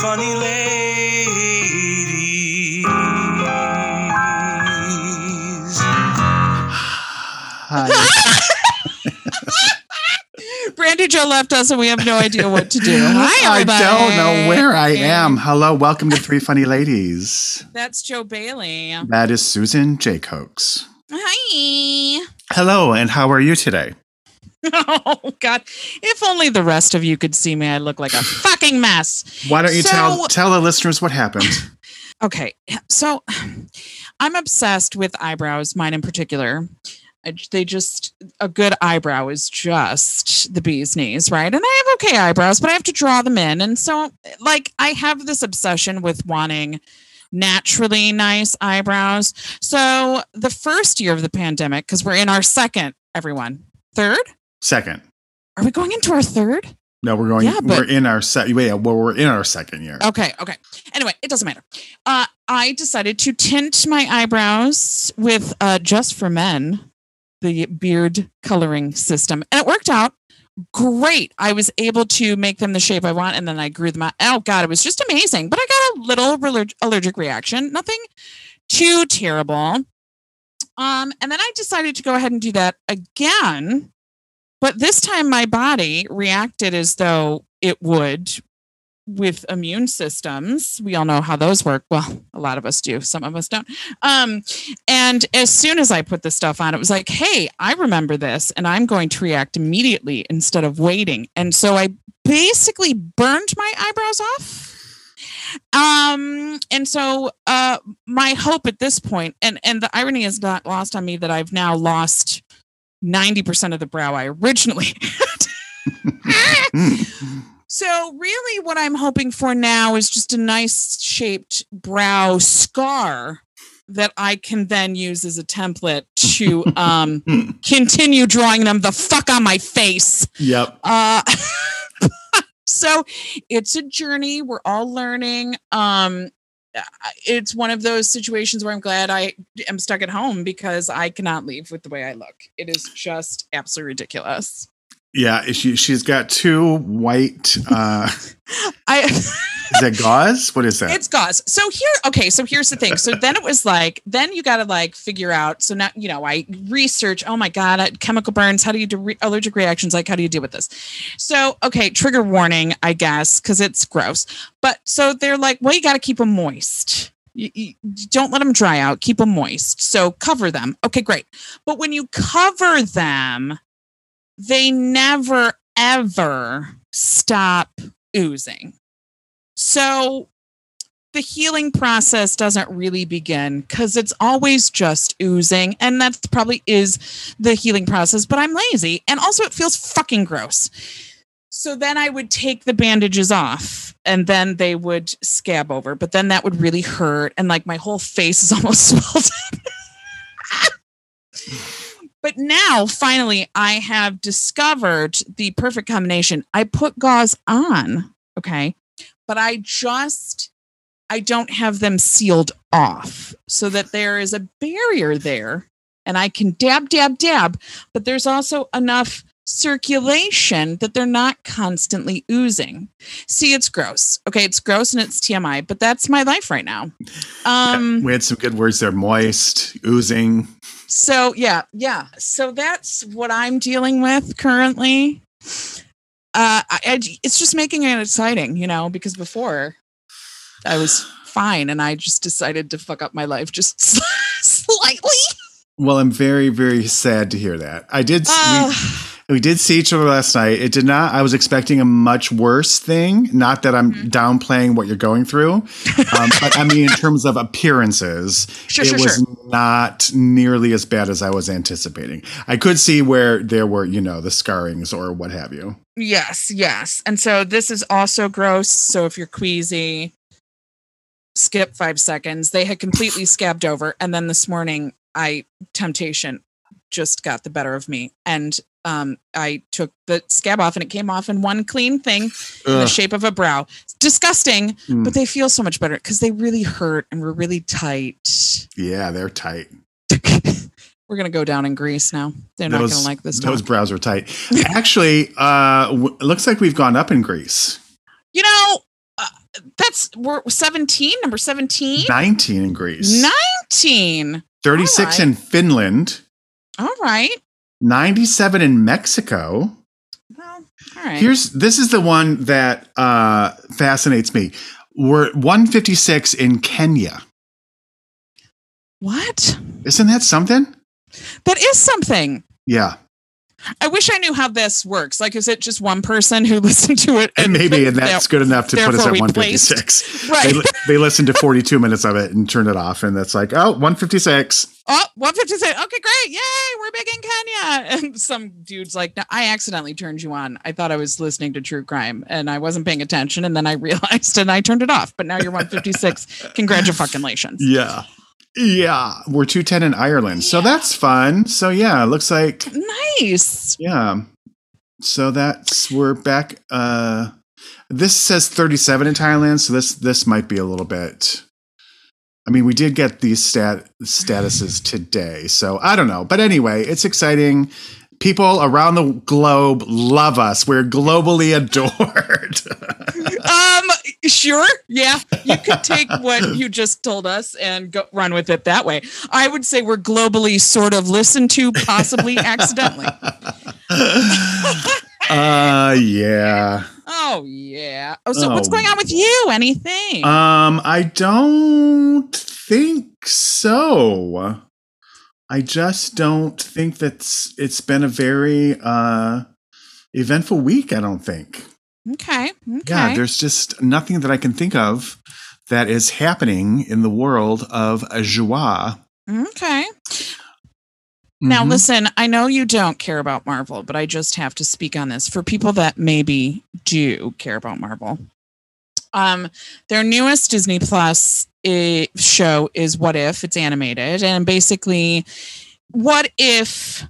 funny ladies. Hi. Brandy Joe left us and we have no idea what to do. Hi, I don't know where I am. Hello, welcome to Three Funny Ladies. That's Joe Bailey. That is Susan J. Cokes. Hi. Hello, and how are you today? Oh, God. If only the rest of you could see me, I look like a fucking mess. Why don't you So- tell tell the listeners what happened? Okay. So I'm obsessed with eyebrows, mine in particular. They just, a good eyebrow is just the bee's knees, right? And I have okay eyebrows, but I have to draw them in. And so, like, I have this obsession with wanting naturally nice eyebrows. So the first year of the pandemic, because we're in our second, everyone, third? Second. Are we going into our third? No, we're going. Yeah, but- we're in our set. Yeah, well, we're in our second year. Okay, okay. Anyway, it doesn't matter. Uh, I decided to tint my eyebrows with uh, Just for Men, the beard coloring system, and it worked out great. I was able to make them the shape I want, and then I grew them out. Oh God, it was just amazing. But I got a little allerg- allergic reaction. Nothing too terrible. Um, and then I decided to go ahead and do that again. But this time my body reacted as though it would with immune systems. We all know how those work. Well, a lot of us do, some of us don't. Um, and as soon as I put the stuff on, it was like, hey, I remember this and I'm going to react immediately instead of waiting. And so I basically burned my eyebrows off. Um, and so uh my hope at this point, and and the irony is not lost on me that I've now lost 90% of the brow I originally Mm. So, really, what I'm hoping for now is just a nice shaped brow scar that I can then use as a template to um, continue drawing them the fuck on my face. Yep. Uh, so, it's a journey. We're all learning. Um, it's one of those situations where I'm glad I am stuck at home because I cannot leave with the way I look. It is just absolutely ridiculous. Yeah. She she's got two white. uh I. Is that gauze? What is that? It's gauze. So here, okay. So here's the thing. So then it was like, then you got to like figure out. So now, you know, I research. Oh my god, chemical burns. How do you do re- allergic reactions? Like, how do you deal with this? So okay, trigger warning, I guess, because it's gross. But so they're like, well, you got to keep them moist. You, you- don't let them dry out. Keep them moist. So cover them. Okay, great. But when you cover them, they never ever stop oozing. So the healing process doesn't really begin because it's always just oozing. And that probably is the healing process, but I'm lazy. And also, it feels fucking gross. So then I would take the bandages off and then they would scab over, but then that would really hurt. And like my whole face is almost swelled. but now finally I have discovered the perfect combination. I put gauze on, okay, but I just I don't have them sealed off so that there is a barrier there and I can dab dab dab, but there's also enough circulation that they're not constantly oozing. See, it's gross. Okay, it's gross and it's TMI, but that's my life right now. Um we had some good words there. Moist, oozing. So yeah, yeah. So that's what I'm dealing with currently. Uh, I, I, it's just making it exciting, you know, because before I was fine and I just decided to fuck up my life just slightly. Well, I'm very, very sad to hear that. I did. Uh, we, we did see each other last night. It did not. I was expecting a much worse thing. Not that I'm Mhm. downplaying what you're going through, um, but I mean in terms of appearances, sure, it sure, was sure. not nearly as bad as I was anticipating. I could see where there were, you know, the scarrings or what have you. Yes, yes. And so this is also gross. So if you're queasy, skip five seconds. They had completely scabbed over. And then this morning, I, temptation just got the better of me. And um, I took the scab off and it came off in one clean thing in the shape of a brow. It's disgusting, Mm. but they feel so much better because they really hurt and were really tight. Yeah, they're tight. We're gonna go down in Greece now. They're not gonna like this. Those brows are tight. Actually, uh, w- it looks like we've gone up in Greece. You know, uh, that's we're 17, number 17. 19 in Greece. 19. 36 All right. in Finland. All right. 97 in Mexico. Well, all right. Here's this is the one that uh fascinates me. We're 156 in Kenya. what? Isn't that something? That is something. Yeah. I wish I knew how this works. Like, is it just one person who listened to it? And maybe and that's good enough to put us at 156. Right. They, they listened to 42 minutes of it and turned it off and that's like, "Oh, 156." Oh, 156. Okay, great. Yay, we're big in Kenya. And some dude's like, no, I accidentally turned you on. I thought I was listening to true crime and I wasn't paying attention. And then I realized and I turned it off. But now you're 156. Congratulations. Yeah. Yeah, we're 210 in Ireland. So that's fun. So yeah, it looks like Nice. Yeah. So that's we're back uh this says 37 in Thailand, so this this might be a little bit I mean, we did get these stat statuses today. So I don't know. But anyway, it's exciting. People around the globe love us. We're globally adored. Um, sure. Yeah. You could take what you just told us and go run with it that way. I would say we're globally sort of listened to, possibly accidentally. uh yeah. Oh yeah. Oh, so Oh. what's going on with you? Anything? Um, I don't think so. I just don't think that's it's been a very uh eventful week, I don't think. okay. Okay. Yeah, there's just nothing that I can think of that is happening in the world of a joie. okay. Now, Mhm. listen, I know you don't care about Marvel, but I just have to speak on this for people that maybe do care about Marvel. Um, their newest Disney Plus eh, show is What If? It's animated, and basically, what if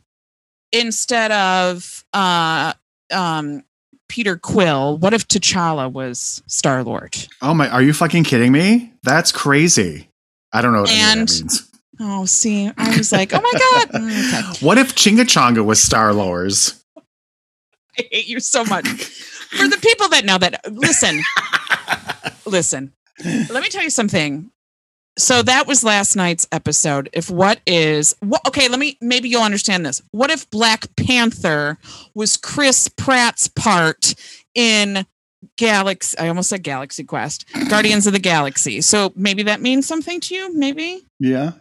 instead of uh, um, Peter Quill, what if T'Challa was Star Lord? Oh my, are you fucking kidding me? That's crazy. I don't know what And- that means. Oh, see, I was like, oh my god, Mm, okay. What if Chinga Chonga was Star Lords? I hate you so much. For the people that know that, listen, listen. Let me tell you something. So that was last night's episode. If what is what? Okay, let me. Maybe you'll understand this. What if Black Panther was Chris Pratt's part in Galaxy? I almost said Galaxy Quest, Guardians of the Galaxy. So maybe that means something to you. Maybe Yeah.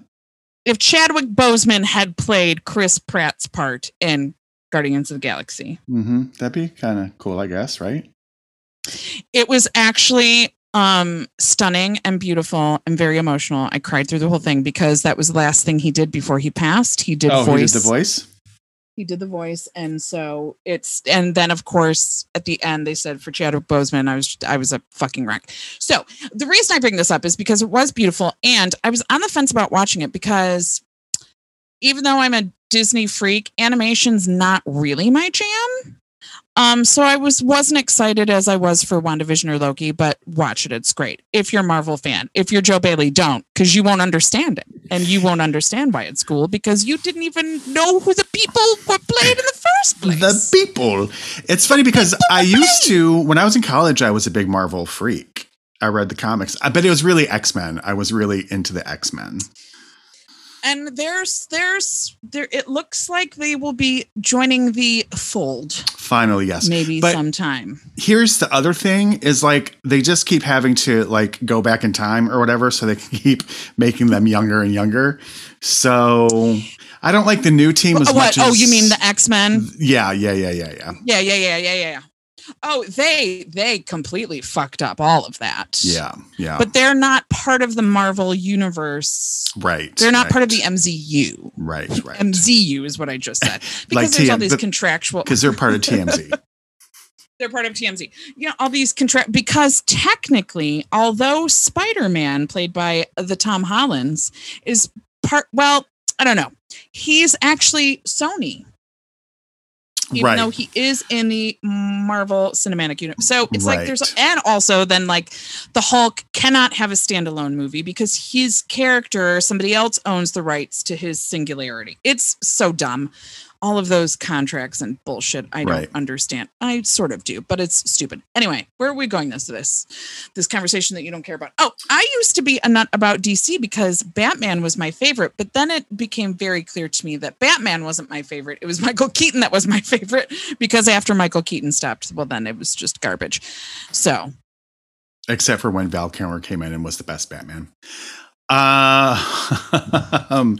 if Chadwick Boseman had played Chris Pratt's part in Guardians of the Galaxy. Mm-hmm. That'd be kind of cool, I guess, right? it was actually um stunning and beautiful and very emotional. I cried through the whole thing because that was the last thing he did before he passed. He did oh, voice he did the voice. he did the voice. And so it's and then of course at the end they said for chadwick boseman i was i was a fucking wreck. So the reason i bring this up is because it was beautiful. And i was on the fence about watching it because even though i'm a disney freak animation's not really my jam um, so I was wasn't excited as I was for WandaVision or Loki, but watch it. It's great. If you're a Marvel fan. If you're Joe Bailey, don't, because you won't understand it. And you won't understand why it's cool because you didn't even know who the people were played in the first place. The people. It's funny because I used to, when I was in college, I was a big Marvel freak. I read the comics, I- but it was really X Men. I was really into the X Men. And there's there's there it looks like they will be joining the fold Finally, yes. maybe But- sometime. Here's the other thing: is like they just keep having to like go back in time or whatever, so they can keep making them younger and younger. So I don't like the new team as what? much. Oh, as- you mean the X-Men? Yeah, yeah, yeah, yeah, yeah. Yeah, yeah, yeah, yeah, yeah. Oh, they they completely fucked up all of that. Yeah, yeah. But they're not part of the Marvel universe. right. They're not right, part of the MZU. Right, right. MZU is what I just said. Because Like there's all these the- contractual Because they're part of TMZ. they're part of TMZ. You know, all these contract because technically, although Spider-Man, played by the Tom Hollands, is part well, I don't know. He's actually Sony. Even Right. though he is in the Marvel Cinematic Universe. So it's like there's and also then like the Hulk cannot have a standalone movie because his character, somebody else owns the rights to his singularity. It's so dumb. All of those contracts and bullshit. I don't Right. understand. I sort of do, but it's stupid. Anyway, where are we going this this this conversation that you don't care about? Oh, I used to be a nut about DC because Batman was my favorite, but then it became very clear to me that Batman wasn't my favorite. It was Michael Keaton that was my favorite because after Michael Keaton stopped, well, then it was just garbage. So except for when Val Kilmer came in and was the best Batman. Uh, um,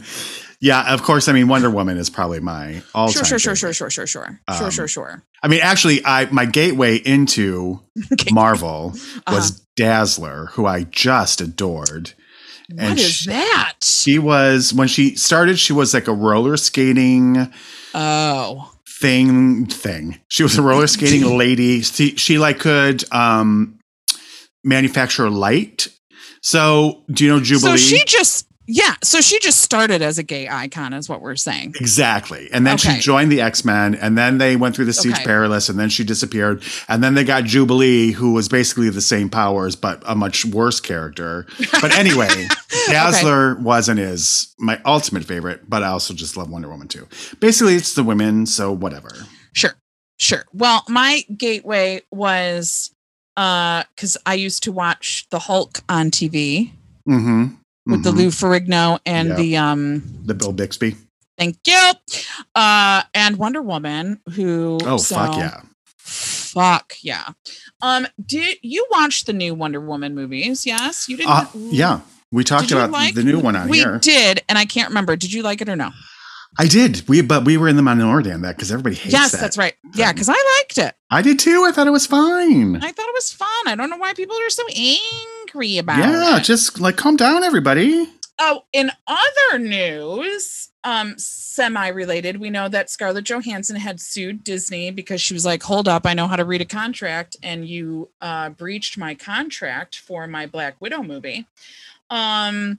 yeah, of course. I mean, Wonder Woman is probably my all sure, sure, sure, sure, sure, sure, sure, sure, Um, sure, sure. I mean, actually, I my gateway into. Marvel Uh-huh. was Dazzler, who I just adored. What and is sh- that? She was when she started, she was like a roller skating Oh, thing thing. She was a roller skating lady. She, she like could um manufacture light. So, do you know Jubilee? so she just yeah. So she just started as a gay icon, is what we're saying. Exactly. And then Okay. she joined the X Men, and then they went through the Siege Okay. Perilous, and then she disappeared. And then they got Jubilee, who was basically the same powers, but a much worse character. But anyway, Dazzler was and is my ultimate favorite, but I also just love Wonder Woman too. Basically, it's the women, so whatever. Sure, sure. Well, my gateway was uh because I used to watch the Hulk on TV Mm-hmm. With the Lou Ferrigno and Yeah. the um the Bill Bixby. thank you uh and Wonder Woman who Oh so- fuck yeah! fuck yeah um did you watch the new Wonder Woman movies yes you didn't Uh, yeah, we talked about like- the new one on we here. did and I can't remember did you like it or no I did. We but we were in the minority on that because everybody hates yes that. that's right yeah because I liked it I did too. I thought it was fine. I thought it was fun I don't know why people are so angry about Yeah, it just like calm down, everybody. Oh, in other news, um, semi-related, we know that Scarlett Johansson had sued Disney because she was like, "Hold up, I know how to read a contract, and you uh, breached my contract for my Black Widow movie." Um,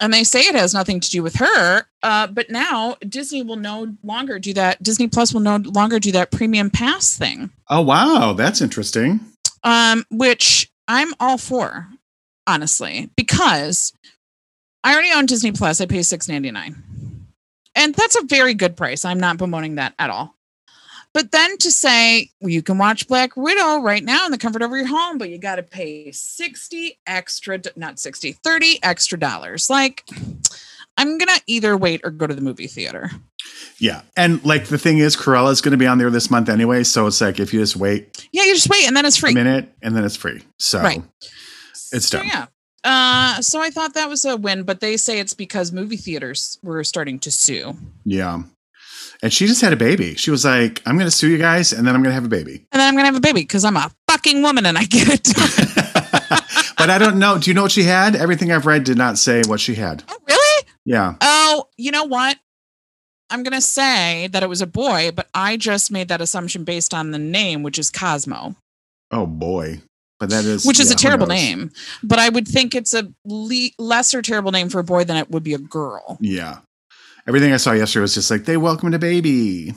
and they say it has nothing to do with her, uh, but now Disney will no longer do that. Disney Plus will no longer do that premium pass thing, Oh wow, that's interesting. um, which I'm all for, honestly, because I already own Disney Plus. I pay six ninety nine, and that's a very good price. I'm not bemoaning that at all. But then to say well, you can watch Black Widow right now in the comfort of your home, but you got to pay 60 extra, not 60, 30 extra dollars. Like, I'm going to either wait or go to the movie theater. Yeah, and like the thing is, Cruella's going to be on there this month anyway, so it's like if you just wait Yeah, you just wait and then it's free. a minute and then it's free. So Right. It's so, done. Yeah. Uh, so I thought that was a win, but they say it's because movie theaters were starting to sue. yeah, and she just had a baby. She was like, "I'm going to sue you guys, and then I'm going to have a baby." And then I'm going to have a baby because I'm a fucking woman and I get it done. but I don't know. Do you know what she had? Everything I've read did not say what she had. oh, really? Yeah. Oh, you know what? I'm going to say that it was a boy, but I just made that assumption based on the name, which is Cosmo, Oh boy, but that is which is yeah, a terrible name. But I would think it's a le- lesser terrible name for a boy than it would be a girl. Yeah. Everything I saw yesterday was just like they welcomed a baby.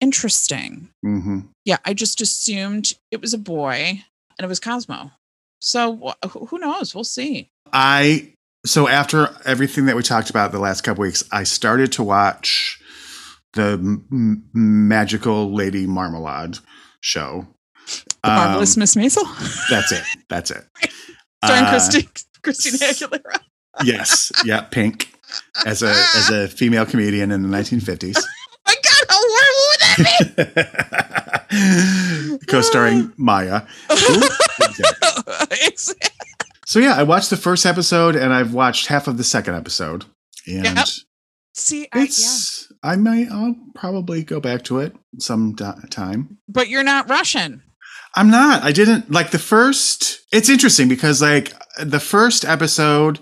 Interesting. hmm Yeah, I just assumed it was a boy and it was Cosmo. So wh- who knows? We'll see. I so after everything that we talked about the last couple weeks, I started to watch the M- Magical Lady Marmalade show. The marvelous Um, Miss Maisel, That's it. That's it. starring Uh, Christi- Christina Aguilera. Yes. Yeah. Pink as a as a female comedian in the 1950s. my God, how horrible would that be? Co-starring Maya. Ooh, Exactly. So yeah, I watched the first episode and I've watched half of the second episode. And Yep. See, I, yeah, it's I might I'll probably go back to it some time. but you're not Russian. I'm not. I didn't like the first. It's interesting because like the first episode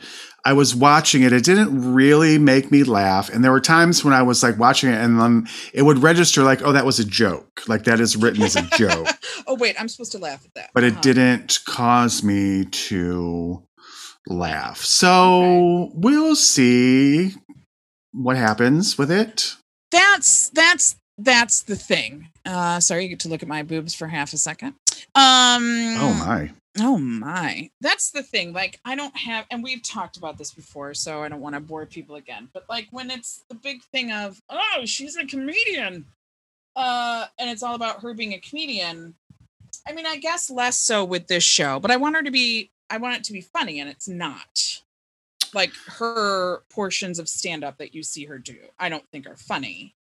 I was watching it, it didn't really make me laugh. And there were times when I was like watching it and then it would register like, oh, that was a joke. Like that is written as a joke. oh wait, I'm supposed to laugh at that. but it Uh-huh. didn't cause me to laugh. So we'll see what happens with it. That's that's that's the thing. Uh, sorry, you get to look at my boobs for half a second. Um Oh my. Oh my. That's the thing. Like I don't have and we've talked about this before, so I don't want to bore people again. But like when it's the big thing of, oh, she's a comedian. Uh and it's all about her being a comedian. I mean, I guess less so with this show, but I want her to be I want it to be funny and it's not. Like her portions of stand up that you see her do, I don't think are funny.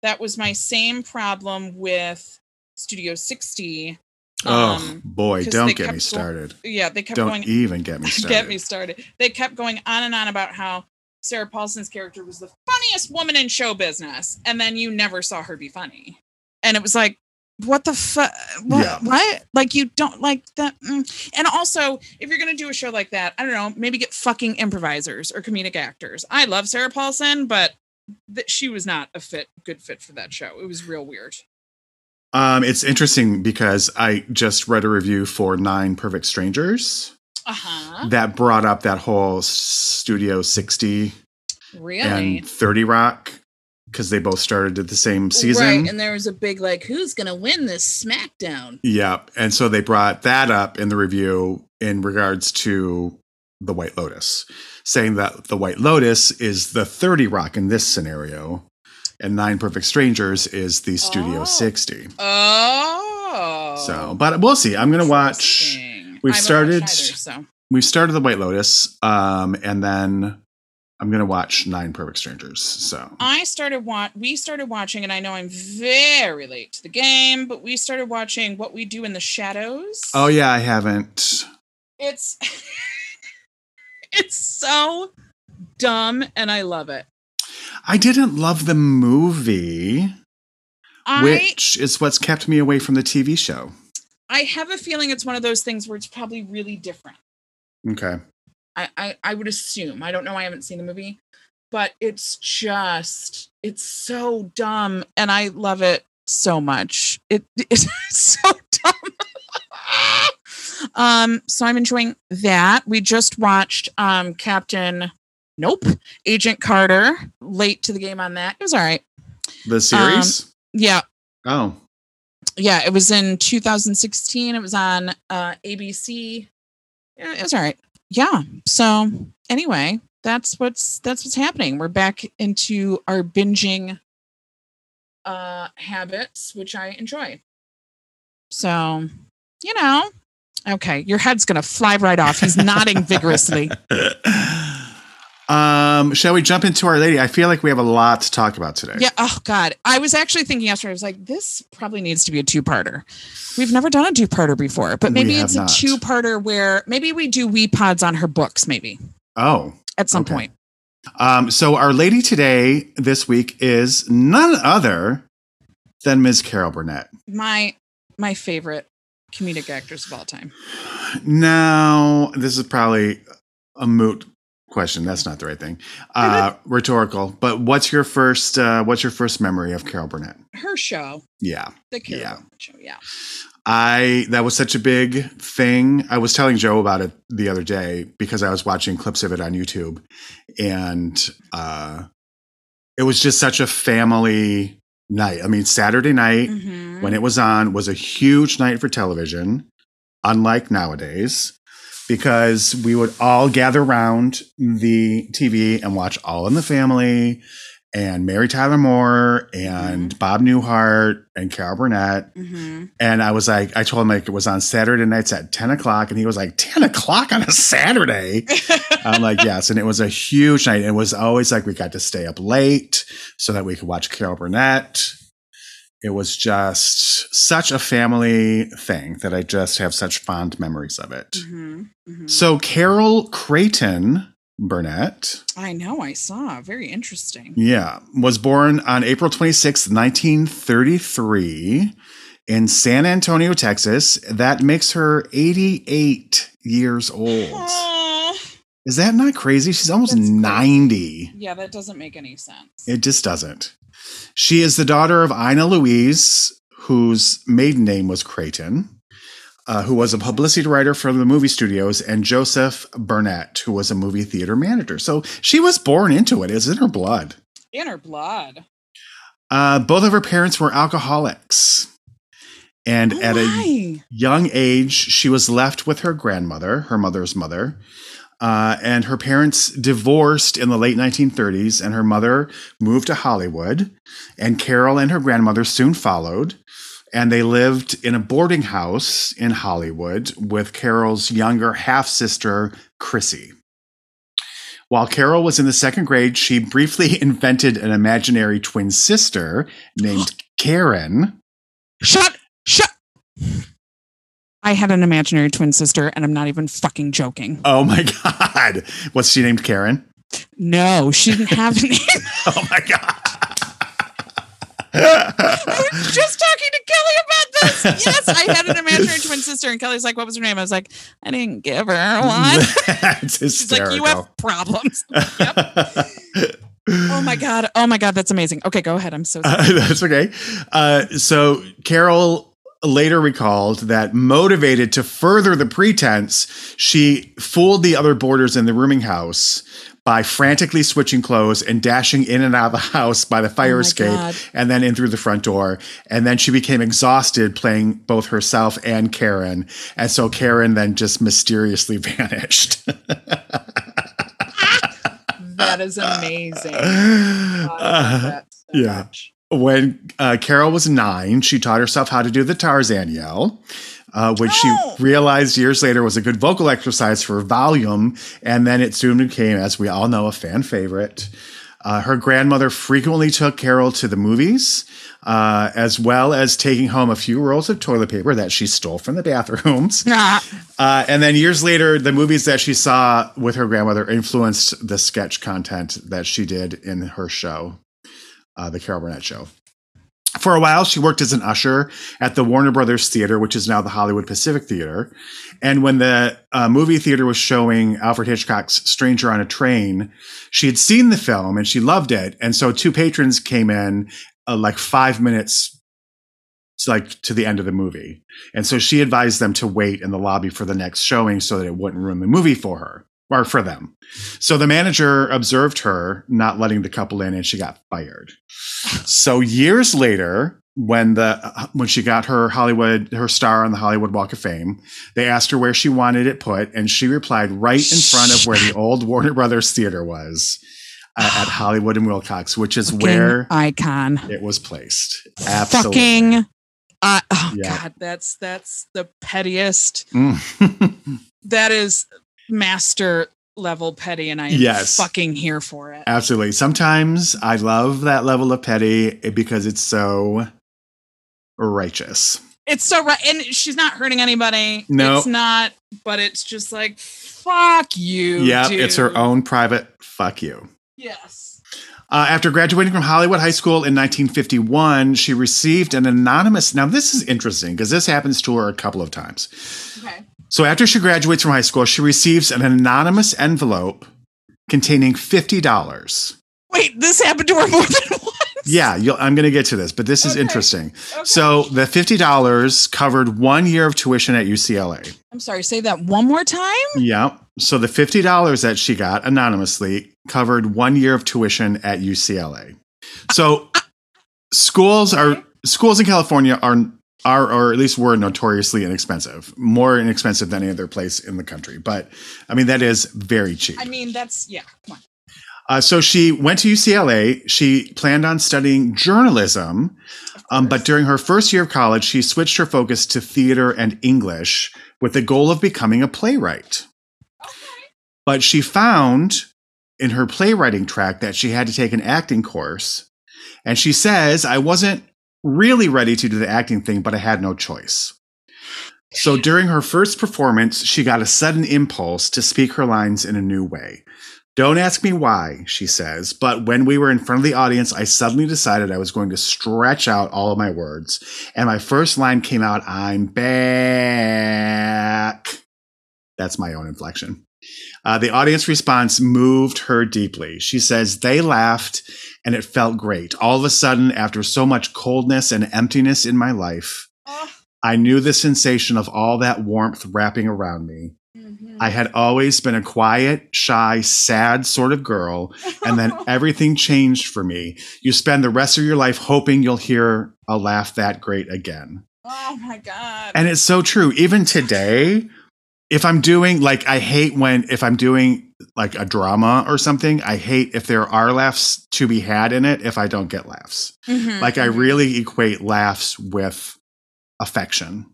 That was my same problem with Studio 60 Oh um, boy, don't get me started. yeah, they kept Don't going even get me started. get me started. They kept going on and on about how Sarah Paulson's character was the funniest woman in show business, and then you never saw her be funny. And it was like, what the fuck? What? Yeah. What? Like you don't like that? Mm. And also, if you're gonna do a show like that, I don't know, maybe get fucking improvisers or comedic actors. I love Sarah Paulson, but that she was not a fit, good fit for that show. It was real weird. Um, it's interesting because I just read a review for Nine Perfect Strangers Uh huh. that brought up that whole Studio 60 Really? and 30 Rock because they both started at the same season. Right. And there was a big like, who's gonna win this SmackDown? Yep. And so they brought that up in the review in regards to the White Lotus, saying that the White Lotus is the 30 Rock in this scenario, and Nine Perfect Strangers is the Studio Oh. 60. Oh. So, but we'll see. I'm going to watch. We've started- either, so We've started the White Lotus, um, and then I'm going to watch Nine Perfect Strangers. So, I started we started watching, and I know I'm very late to the game, but we started watching What We Do in the Shadows. oh yeah, I haven't. It's it's so dumb, and I love it. I didn't love the movie, I which is what's kept me away from the TV show. I have a feeling it's one of those things where it's probably really different. Okay. I, I I would assume. I don't know. I haven't seen the movie, but it's just it's so dumb, and I love it so much. It it's so dumb. um, so I'm enjoying that. We just watched um Captain Nope, Agent Carter. Late to the game on that. It was all right. The series? Yeah, oh, yeah. It was in 2016. It was on uh ABC. Yeah, it was all right. Yeah. So anyway, that's what's that's what's happening. We're back into our binging uh habits, which I enjoy. So, you know, okay, your head's gonna fly right off. He's nodding vigorously. um, shall we jump into our lady? I feel like we have a lot to talk about today. Yeah. Oh God. I was actually thinking yesterday, I was like, this probably needs to be a two-parter. We've never done a two-parter before, but maybe it's a two-parter where maybe we do wee pods on her books, maybe Oh, at some Okay. point. um, so our lady today this week is none other than Ms. Carol Burnett. My my favorite comedic actors of all time. Now, this is probably a moot question. That's not the right thing. Uh, rhetorical. But what's your first? Uh, what's your first memory of Carol Burnett? Her show, Yeah. the Carol Yeah. Burnett show. Yeah. I that was such a big thing. I was telling Joe about it the other day because I was watching clips of it on YouTube, and uh, it was just such a family night. I mean, Saturday night Mhm. when it was on was a huge night for television, unlike nowadays, because we would all gather around the TV and watch All in the Family and Mary Tyler Moore and Bob Newhart and Carol Burnett. Mhm. And I was like, I told him like it was on Saturday nights at 10 o'clock. And he was like, 10 o'clock on a Saturday? I'm like, yes. And it was a huge night. It was always like we got to stay up late so that we could watch Carol Burnett. It was just such a family thing that I just have such fond memories of it. Mhm. Mhm. So, Carol Creighton Burnett, I know. I saw. Very interesting. yeah, was born on April 26, 1933, in San Antonio, Texas. That makes her 88 years old. Is that not crazy? She's almost That's crazy. 90. yeah, that doesn't make any sense. It just doesn't. She is the daughter of Ina Louise, whose maiden name was Creighton, uh, who was a publicity writer for the movie studios, and Joseph Burnett, who was a movie theater manager. So she was born into it. It's in her blood. In her blood. Uh, both of her parents were alcoholics. And Oh at a young age, she was left with her grandmother, her mother's mother. Uh, and her parents divorced in the late 1930s, and her mother moved to Hollywood. And Carol and her grandmother soon followed. And they lived in a boarding house in Hollywood with Carol's younger half sister, Chrissy. While Carol was in the second grade, she briefly invented an imaginary twin sister named Karen. Shut. Shut. I had an imaginary twin sister, and I'm not even fucking joking. Oh my God. What's she named Karen? No, she didn't have a name. Oh my God. I was just talking to Kelly about this. Yes, I had an imaginary twin sister, and Kelly's like, "What was her name?" I was like, "I didn't give her one." That's She's like, "You have problems." Oh my god! Oh my god! That's amazing. Okay, go ahead. I'm so sorry. Uh, that's okay. Uh, so Carol later recalled that motivated to further the pretense, she fooled the other boarders in the rooming house by frantically switching clothes and dashing in and out of the house by the fire Oh escape God. and then in through the front door. And then she became exhausted playing both herself and Karen. And so Karen then just mysteriously vanished. that is amazing. Uh, yeah. When uh, Carol was nine, she taught herself how to do the Tarzan yell, uh, which Oh. she realized years later was a good vocal exercise for volume. And then it soon became, as we all know, a fan favorite. Uh, her grandmother frequently took Carol to the movies, uh, as well as taking home a few rolls of toilet paper that she stole from the bathrooms. Ah, Uh, and then years later, the movies that she saw with her grandmother influenced the sketch content that she did in her show, uh, the Carol Burnett Show. For a while, she worked as an usher at the Warner Brothers Theater, which is now the Hollywood Pacific Theater. And when the uh, movie theater was showing Alfred Hitchcock's Stranger on a Train, she had seen the film and she loved it. And so two patrons came in uh, like five minutes to like to the end of the movie. And so she advised them to wait in the lobby for the next showing so that it wouldn't ruin the movie for her or for them. So the manager observed her not letting the couple in and she got fired. So years later, when the when she got her Hollywood her star on the Hollywood Walk of Fame, they asked her where she wanted it put and she replied right in front of where the old Warner Brothers theater was uh, at Hollywood and Wilcox, which is fucking where icon. it was placed. Absolutely. Fucking. Uh, oh Yeah. god, that's that's the pettiest. Mm. That is master level petty, and I am Yes. fucking here for it. Absolutely. Sometimes I love that level of petty because it's so righteous. It's so right, and she's not hurting anybody. No. it's not. But it's just like fuck you. yeah, it's her own private fuck you. Yes. Uh, after graduating from Hollywood High School in 1951, she received an anonymous. Now, this is interesting because this happens to her a couple of times. Okay. So, after she graduates from high school, she receives an anonymous envelope containing $50. Wait, this happened to her more than once. Yeah, you'll, I'm going to get to this, but this is Okay. interesting. Okay. So, the $50 covered one year of tuition at UCLA. I'm sorry. Say that one more time. Yeah. So the fifty dollars that she got anonymously covered one year of tuition at UCLA. So schools are schools in California are are or at least were notoriously inexpensive, more inexpensive than any other place in the country. But I mean that is very cheap. I mean, that's yeah. Come on. Uh, so she went to UCLA. She planned on studying journalism, um, but during her first year of college, she switched her focus to theater and English with the goal of becoming a playwright. Okay. But she found in her playwriting track that she had to take an acting course. And she says, I wasn't really ready to do the acting thing, but I had no choice. So during her first performance, she got a sudden impulse to speak her lines in a new way. Don't ask me why, she says, but when we were in front of the audience, I suddenly decided I was going to stretch out all of my words. And my first line came out, I'm back. That's my own inflection. Uh, the audience response moved her deeply. She says, they laughed and it felt great. All of a sudden, after so much coldness and emptiness in my life, Oh, I knew the sensation of all that warmth wrapping around me. mhm. I had always been a quiet, shy, sad sort of girl, and then everything changed for me. You spend the rest of your life hoping you'll hear a laugh that great again. Oh my god. And it's so true. Even today, if I'm doing like I hate when if I'm doing like a drama or something, I hate if there are laughs to be had in it if I don't get laughs. Mhm, Like I mhm. really equate laughs with affection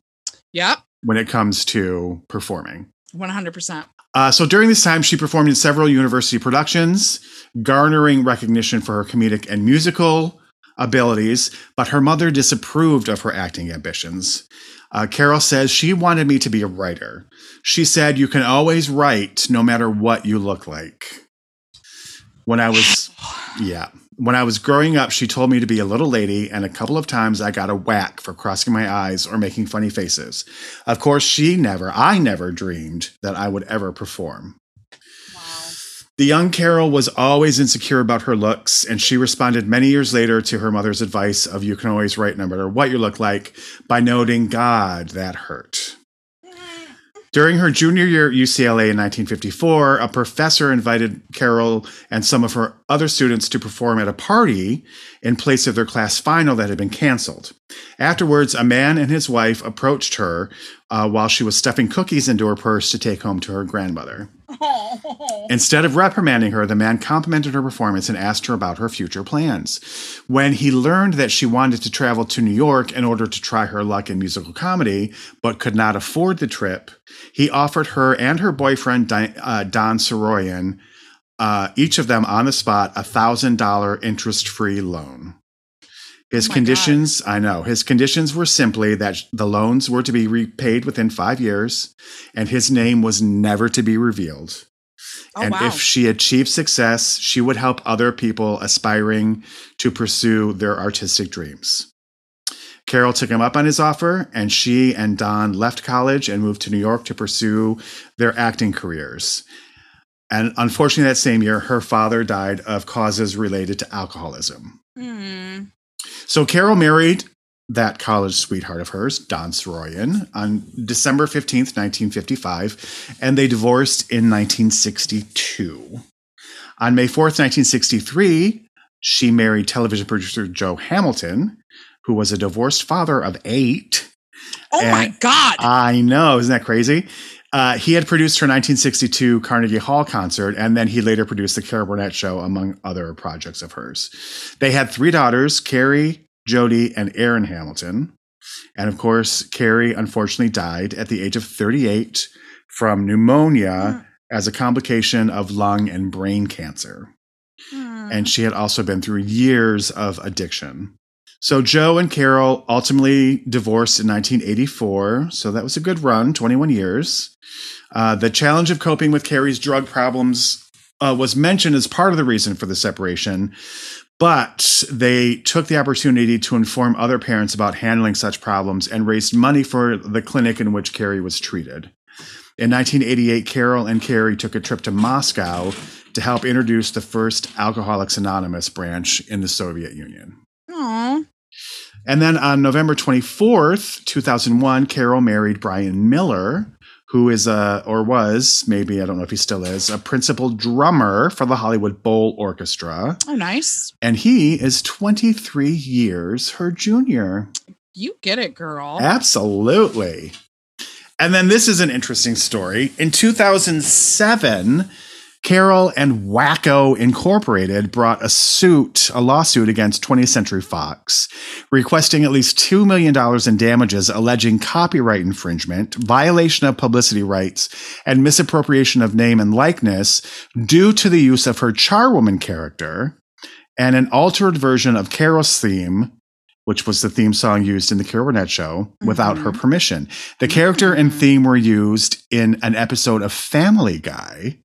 Yep. when it comes to performing. One hundred percent. Uh, so during this time, she performed in several university productions, garnering recognition for her comedic and musical abilities. But her mother disapproved of her acting ambitions. Uh, Carol says she wanted me to be a writer. She said, "You can always write, no matter what you look like." When I was, yeah, when I was growing up, she told me to be a little lady, and a couple of times I got a whack for crossing my eyes or making funny faces. Of course, she never, I never dreamed that I would ever perform. The young Carol was always insecure about her looks, and she responded many years later to her mother's advice of you can always write no matter what you look like by noting, God, that hurt. During her junior year at UCLA in 1954, a professor invited Carol and some of her other students to perform at a party in place of their class final that had been canceled. Afterwards, a man and his wife approached her uh, while she was stuffing cookies into her purse to take home to her grandmother. Instead of reprimanding her, the man complimented her performance and asked her about her future plans. When he learned that she wanted to travel to New York in order to try her luck in musical comedy, but could not afford the trip, he offered her and her boyfriend, Di- uh, Don Saroyan, uh, each of them on the spot, a thousand dollar interest free loan. His Oh conditions, I know, his conditions were simply that the loans were to be repaid within five years and his name was never to be revealed. Oh and wow. if she achieved success, she would help other people aspiring to pursue their artistic dreams. Carol took him up on his offer, and she and Don left college and moved to New York to pursue their acting careers. And unfortunately, that same year, her father died of causes related to alcoholism. Hmm. So Carol married that college sweetheart of hers, Don Saroyan, on December 15th, 1955, and they divorced in 1962. On May 4th, 1963, she married television producer Joe Hamilton, who was a divorced father of eight. Oh my god. I know, isn't that crazy? Uh, he had produced her 1962 Carnegie Hall concert, and then he later produced the Carol Burnett Show, among other projects of hers. They had three daughters, Carrie, Jody, and Erin Hamilton. And of course, Carrie unfortunately died at the age of 38 from pneumonia as a complication of lung and brain cancer Hmm. and she had also been through years of addiction. So Joe and Carol ultimately divorced in 1984. So that was a good run, 21 years. Uh, the challenge of coping with Carrie's drug problems uh, was mentioned as part of the reason for the separation, but they took the opportunity to inform other parents about handling such problems and raised money for the clinic in which Carrie was treated. In 1988, Carol and Carrie took a trip to Moscow to help introduce the first Alcoholics Anonymous branch in the Soviet Union. Aw. And then on November 24th, 2001, Carol married Brian Miller, who is a, or was, maybe, I don't know if he still is, a principal drummer for the Hollywood Bowl Orchestra. Oh, nice. And he is 23 years her junior. You get it, girl. Absolutely. And then this is an interesting story. In 2007, Carol and Whacko Incorporated brought a suit, a lawsuit against 20th Century Fox, requesting at least $2 million in damages alleging copyright infringement, violation of publicity rights, and misappropriation of name and likeness due to the use of her Charwoman character and an altered version of Carol's theme which was the theme song used in the Carol Burnett show, without her mm-hmm. permission. The character and theme were used in an episode of Family Guy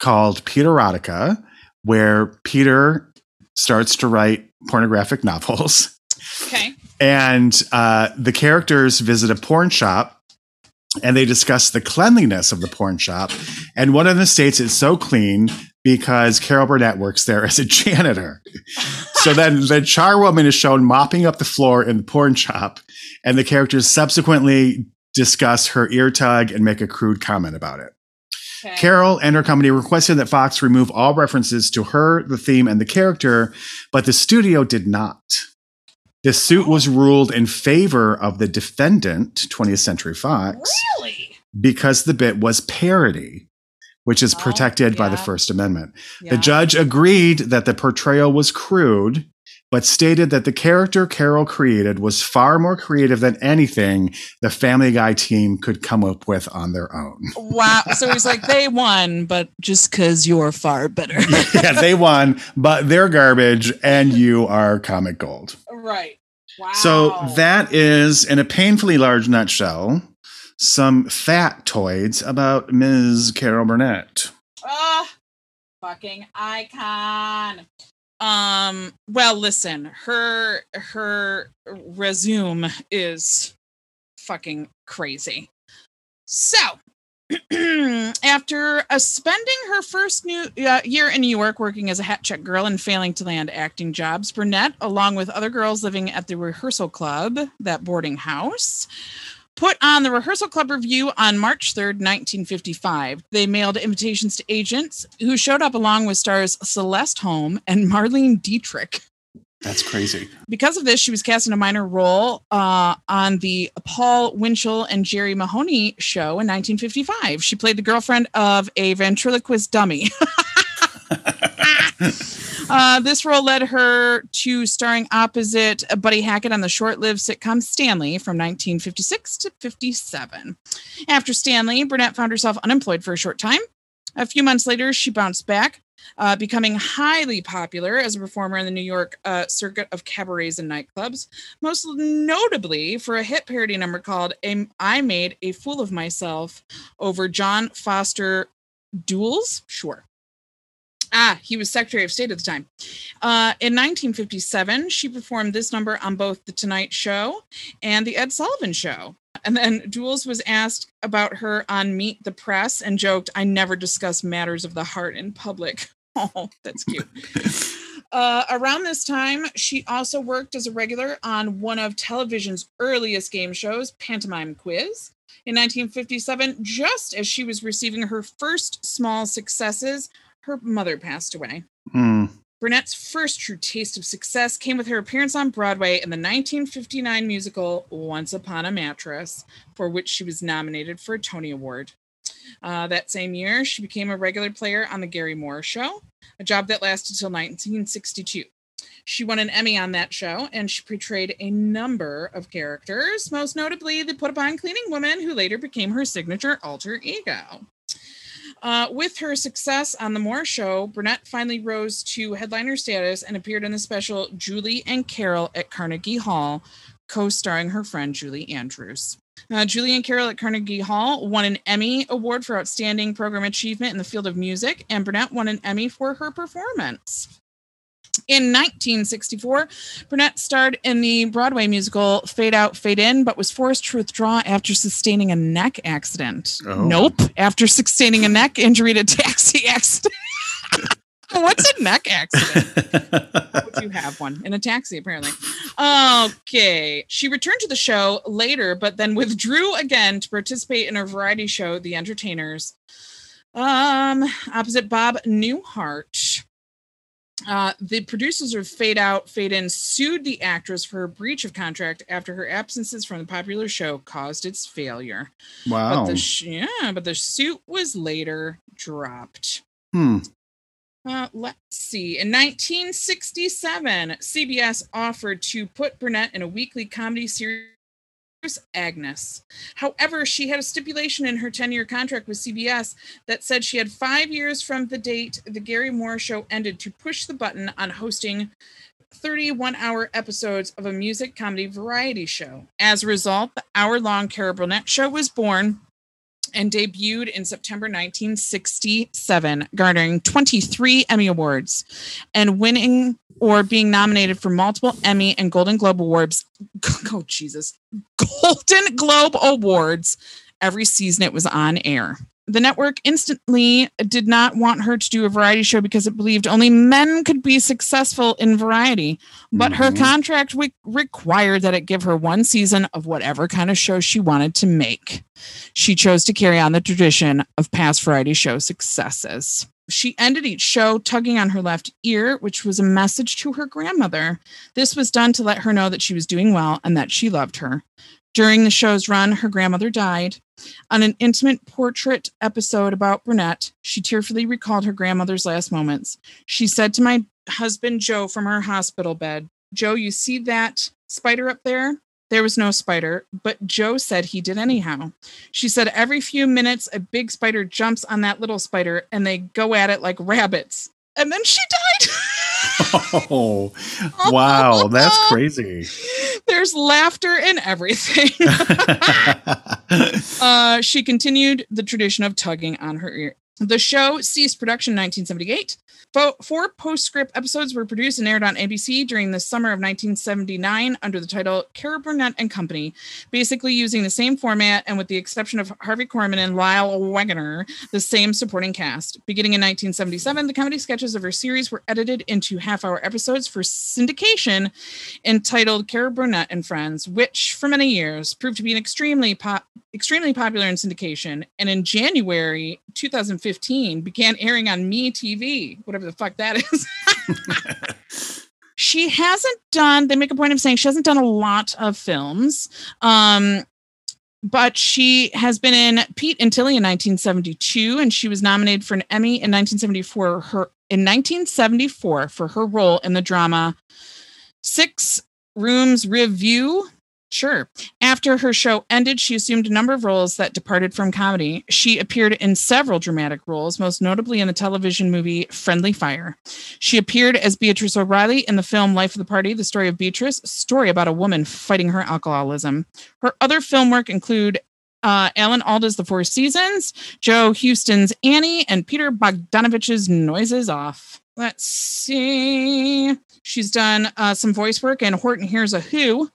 called Peterotica, where Peter starts to write pornographic novels. Okay. And uh, the characters visit a porn shop and they discuss the cleanliness of the porn shop. And one of them states it's so clean because Carol Burnett works there as a janitor. so then the charwoman is shown mopping up the floor in the porn shop, and the characters subsequently discuss her ear tug and make a crude comment about it. Okay. Carol and her company requested that Fox remove all references to her, the theme, and the character, but the studio did not. The suit was oh. ruled in favor of the defendant, 20th Century Fox, Really? because the bit was parody, which is Oh, protected by the. First Amendment. Yeah. The judge agreed that the portrayal was crude, but stated that the character Carol created was far more creative than anything the Family Guy team could come up with on their own. Wow. So he's like, they won, but just because you're far better. yeah, they won, but they're garbage and you are comic gold. right. Wow. So that is, in a painfully large nutshell, some fat factoids about Ms. Carol Burnett. Ah, fucking icon. Um, well, listen, her her resume is fucking crazy. So, after uh, spending her first new uh, year in New York working as a hat check girl and failing to land acting jobs, Burnett, along with other girls living at the rehearsal club, that boarding house, put on the rehearsal club review on March 3rd, 1955. They mailed invitations to agents who showed up along with stars Celeste Holm and Marlene Dietrich. That's crazy. Because of this, she was cast in a minor role uh, on the Paul Winchell and Jerry Mahoney show in 1955. She played the girlfriend of a ventriloquist dummy. Uh, this role led her to starring opposite Buddy Hackett on the short-lived sitcom Stanley from 1956 to 57. After Stanley, Burnett found herself unemployed for a short time. A few months later, she bounced back, uh, becoming highly popular as a performer in the New York uh, circuit of cabarets and nightclubs, most notably for a hit parody number called I Made a Fool of Myself over John Foster Dulles. Sure. Ah, he was Secretary of State at the time. Uh, in 1957, she performed this number on both The Tonight Show and The Ed Sullivan Show. And then Jules was asked about her on Meet the Press and joked, I never discuss matters of the heart in public. Oh, that's cute. Uh, around this time, she also worked as a regular on one of television's earliest game shows, Pantomime Quiz. In 1957, just as she was receiving her first small successes, her mother passed away. Hmm. Burnett's first true taste of success came with her appearance on Broadway in the 1959 musical Once Upon a Mattress, for which she was nominated for a Tony Award. Uh, that same year, she became a regular player on The Garry Moore Show, a job that lasted until 1962. She won an Emmy on that show, and she portrayed a number of characters, most notably the put upon cleaning woman who later became her signature alter ego. Uh, with her success on The Moore Show, Burnett finally rose to headliner status and appeared in the special Julie and Carol at Carnegie Hall, co starring her friend Julie Andrews. Uh, Julie and Carol at Carnegie Hall won an Emmy Award for Outstanding Program Achievement in the field of music, and Burnett won an Emmy for her performance. In 1964, Burnett starred in the Broadway musical Fade Out, Fade In, but was forced to withdraw after sustaining a neck accident. Oh. Nope. After sustaining a neck injury to a taxi accident. What's a neck accident? Would you have one in a taxi, apparently? Okay. She returned to the show later, but then withdrew again to participate in a variety show, The Entertainers, um, opposite Bob Newhart. Uh, the producers of Fade Out, Fade In sued the actress for her breach of contract after her absences from the popular show caused its failure. Wow. But the sh- yeah, but the suit was later dropped. Hmm. Uh, let's see. In 1967, CBS offered to put Burnett in a weekly comedy series, Agnes. However, she had a stipulation in her 10 year contract with CBS that said she had five years from the date the Garry Moore show ended to push the button on hosting 31 hour episodes of a music comedy variety show. As a result, the hour long Carol Burnett show was born and debuted in September 1967, garnering 23 Emmy Awards and winning or being nominated for multiple Emmy and Golden Globe Awards. Oh, Jesus. Golden Globe Awards every season it was on air. The network instantly did not want her to do a variety show because it believed only men could be successful in variety. But her Mhm. contract re- required that it give her one season of whatever kind of show she wanted to make. She chose to carry on the tradition of past variety show successes. she ended each show tugging on her left ear, which was a message to her grandmother. This was done to let her know that she was doing well and that she loved her. During the show's run, her grandmother died. On an intimate portrait episode about Burnett, she tearfully recalled her grandmother's last moments. She said to my husband, Joe, from her hospital bed, Joe, you see that spider up there? There was no spider, but Joe said he did anyhow. She said every few minutes, a big spider jumps on that little spider and they go at it like rabbits. And then she died. Oh, wow. That's crazy. There's laughter in everything. uh, she continued the tradition of tugging on her ear. The show ceased production in 1978. Four postscript episodes were produced and aired on ABC during the summer of 1979 under the title Carol Burnett and Company, basically using the same format and with the exception of Harvey Korman and Lyle Waggoner, the same supporting cast. Beginning in 1977, the comedy sketches of her series were edited into half-hour episodes for syndication entitled Carol Burnett and Friends, which for many years proved to be an extremely pop extremely popular in syndication and in January 2015 began airing on Me TV, whatever the fuck that is. she hasn't done they make a point of saying she hasn't done a lot of films. Um but she has been in Pete and Tilly in 1972 and she was nominated for an Emmy in 1974 her in 1974 for her role in the drama Six Rooms Review Sure. After her show ended, she assumed a number of roles that departed from comedy. She appeared in several dramatic roles, most notably in the television movie Friendly Fire. She appeared as Beatrice O'Reilly in the film Life of the Party, the story of Beatrice, a story about a woman fighting her alcoholism. Her other film work include uh, Alan Alda's The Four Seasons, Joe Huston's Annie, and Peter Bogdanovich's Noises Off. Let's see. She's done uh, some voice work in Horton Hears a Who,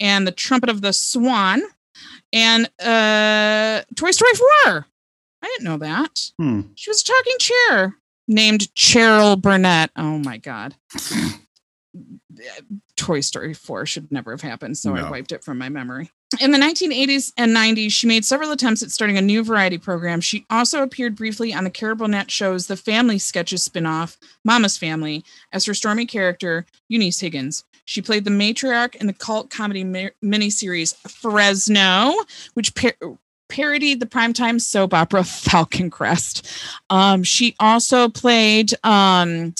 and the trumpet of the swan and uh toy story 4 i didn't know that. Hmm. she was a talking chair named Chairol Burnett. Oh my god toy story 4 should never have happened so i wiped it from my memory in the 1980s and 90s, she made several attempts at starting a new variety program. She also appeared briefly on the Carol Burnett show's The Family Sketches spinoff, Mama's Family, as her stormy character, Eunice Higgins. She played the matriarch in the cult comedy mi- miniseries Fresno, which par- parodied the primetime soap opera Falcon Crest. Um, she also played um,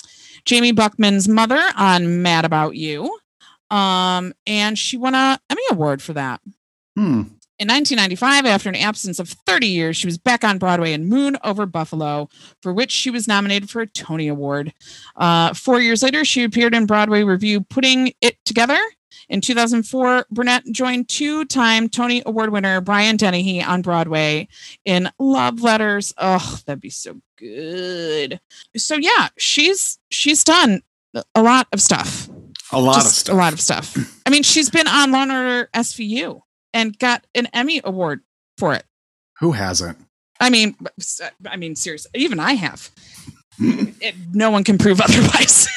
Jamie Buckman's mother on Mad About You. Um, and she won a Emmy Award for that. Hmm. In 1995, after an absence of 30 years, she was back on Broadway in Moon Over Buffalo, for which she was nominated for a Tony Award. Uh, four years later, she appeared in Broadway review Putting It Together. In 2004, Burnett joined two time Tony Award winner Brian Dennehy on Broadway in Love Letters. Oh, that'd be so good. So yeah, she's she's done a lot of stuff A lot of stuff. A lot of stuff. I mean, she's been on Law and Order SVU and got an Emmy award for it. Who hasn't? I mean, I mean, seriously, even I have. It, no one can prove otherwise.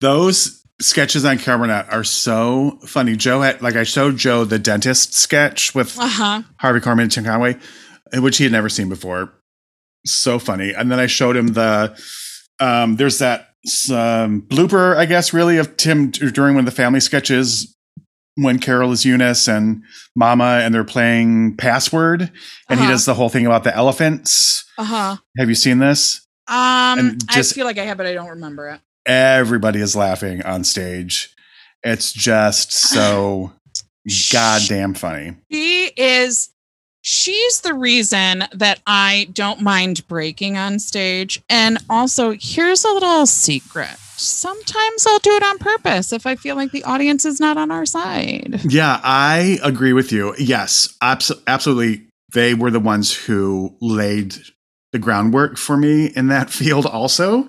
Those sketches on Cabernet are so funny. Joe had like I showed Joe the dentist sketch with Uh huh. Harvey Korman and Tim Conway, which he had never seen before. So funny. And then I showed him the um there's that um, blooper, I guess, really of Tim during one of the family sketches when Carol is Eunice and Mama and they're playing password and he Uh-huh. does the whole thing about the elephants. Uh huh. Have you seen this? Um, just- I feel like I have, but I don't remember it. Everybody is laughing on stage. It's just so goddamn funny. She is. She's the reason that I don't mind breaking on stage. And also, here's a little secret. Sometimes I'll do it on purpose if I feel like the audience is not on our side. Yeah, I agree with you. Yes, abs- absolutely. They were the ones who laid the groundwork for me in that field, also.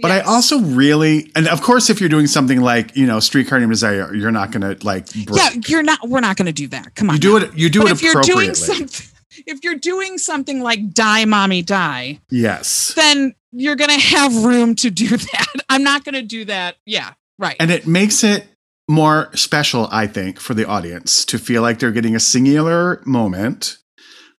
But I also really, and of course, if you're doing something like you know Streetcar Named Desire, you're not going to like. break- yeah, you're not. We're not going to do that. Come on. you do now. it. You do but it if you're doing something, if you're doing something like "Die, Mommy, Die," yes, then you're going to have room to do that. I'm not going to do that. Yeah, right. and it makes it more special, I think, for the audience to feel like they're getting a singular moment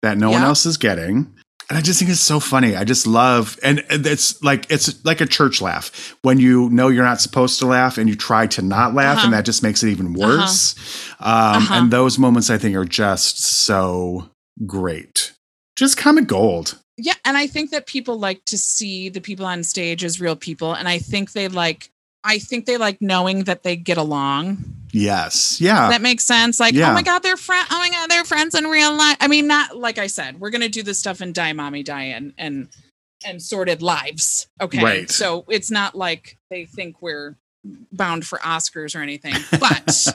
that no one else is getting. And I just think it's so funny. I just love, and it's like it's like a church laugh when you know you're not supposed to laugh and you try to not laugh, Uh-huh. and that just makes it even worse. Um, Uh-huh. And those moments, I think, are just so great. Just comic gold. Yeah, and I think that people like to see the people on stage as real people, and I think they like. I think they like knowing that they get along. Yes. Yeah. that makes sense. Like, oh Yeah. oh my god, they're friend. Oh my god, they're friends in real life. I mean, not like I said, we're gonna do this stuff in Die Mommy Die and and and Sordid Lives. Okay, Right. so it's not like they think we're bound for Oscars or anything, but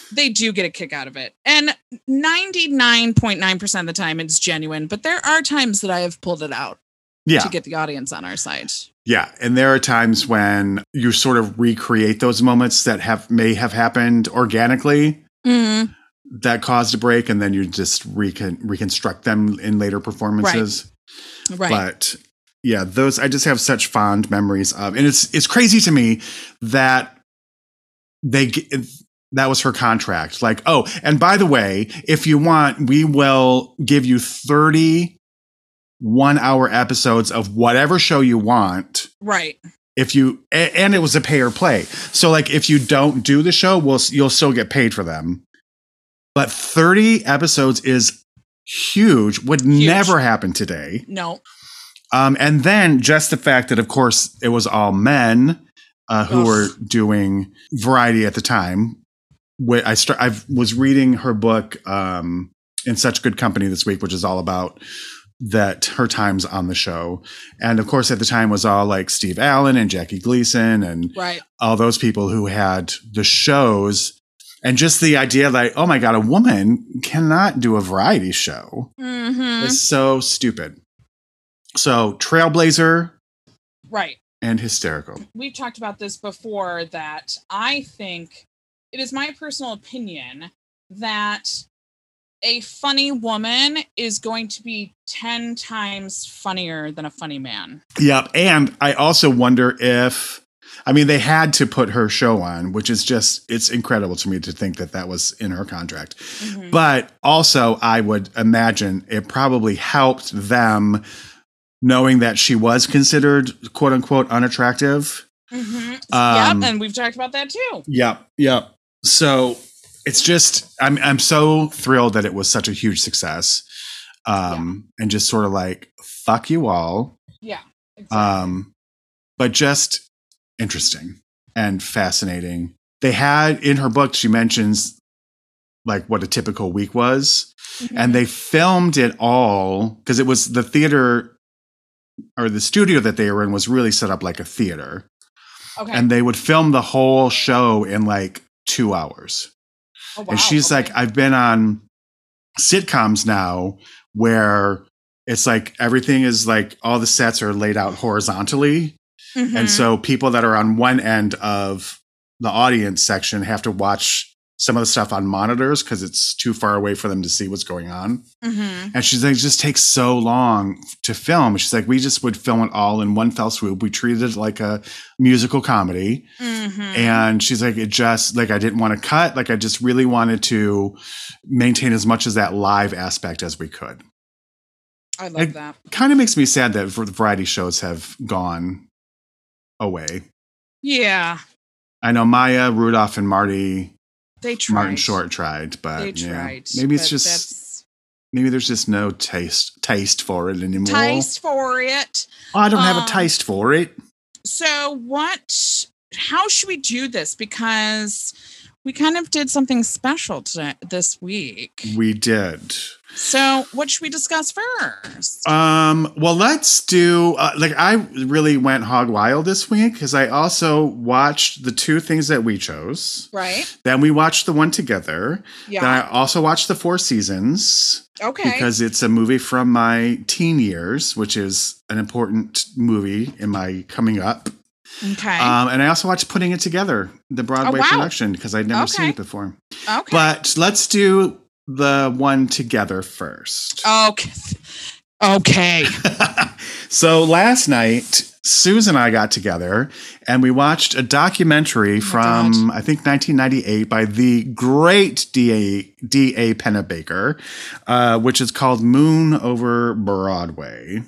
they do get a kick out of it. And 99.9% of the time it's genuine, but there are times that I have pulled it out yeah. to get the audience on our side. Yeah, and there are times when you sort of recreate those moments that have may have happened organically Mm, that caused a break, and then you just recon- reconstruct them in later performances. right. But yeah, those I just have such fond memories of, and it's it's crazy to me that they that was her contract. Like, oh, and by the way, if you want, we will give you thirty one hour episodes of whatever show you want right. if you and it was a pay or play so like if you don't do the show we'll you'll still get paid for them but 30 episodes is huge would Huge. never happen today No. um and then just the fact that of course it was all men uh, who Ugh. were doing variety at the time i start i was reading her book um in such good company this week which is all about that her times on the show. And of course at the time was all like steve allen and jackie gleason and Right. all those people who had the shows. And just the idea like oh my god a woman cannot do a variety show. Hmm is so stupid. So trailblazer Right. and hysterical. We've talked about this before that I think it is my personal opinion that a funny woman is going to be 10 times funnier than a funny man. yep and i also wonder if i mean they had to put her show on which is just it's incredible to me to think that that was in her contract Mhm. But also, I would imagine it probably helped them knowing that she was considered quote unquote unattractive. Mhm. Um, yep, and we've talked about that too. Yep. Yep. So it's just, I'm, I'm so thrilled that it was such a huge success. Um, and just sort of like, fuck you all. Yeah. Exactly. Um, but just interesting and fascinating. They had in her book, she mentions like what a typical week was. Mhm. and they filmed it all because it was the theater or the studio that they were in was really set up like a theater okay. and they would film the whole show in like two hours Oh, wow, and she's okay. like i've been on sitcoms now where it's like everything is like all the sets are laid out horizontally Mhm. and so people that are on one end of the audience section have to watch some of the stuff on monitors because it's too far away for them to see what's going on Mhm. and she's like, it just takes so long to film. She's like, we just would film it all in one fell swoop. We treated it like a musical comedy. Mhm. And she's like, it just, like, I didn't want to cut. Like, I just really wanted to maintain as much as that live aspect as we could. I love like- that. Kind of makes me sad that variety shows have gone away. Yeah. I know Maya, Rudolph, and Marty, They tried. Martin Short tried, but They yeah. maybe it's just, maybe there's just no taste, taste for it anymore. taste for it. Oh, I don't have a Um, taste for it. So what how should we do this? Because we kind of did something special today, this week. We did. So what should we discuss first? Um, well, let's do uh, like I really went hog wild this week because I also watched the two things that we chose. right? Then we watched the one together. Yeah. Then I also watched the Four Seasons okay. because it's a movie from my teen years, which is an important movie in my coming up. okay. Um, and I also watched Putting It Together, the Broadway Oh, wow. production, because I'd never seen it before. okay. But let's do the one together first. okay. Okay. so last night Susan and I got together and we watched a documentary from, I think, 1998 by the great D.A. D.A. Pennebaker, uh, which is called Moon Over Broadway,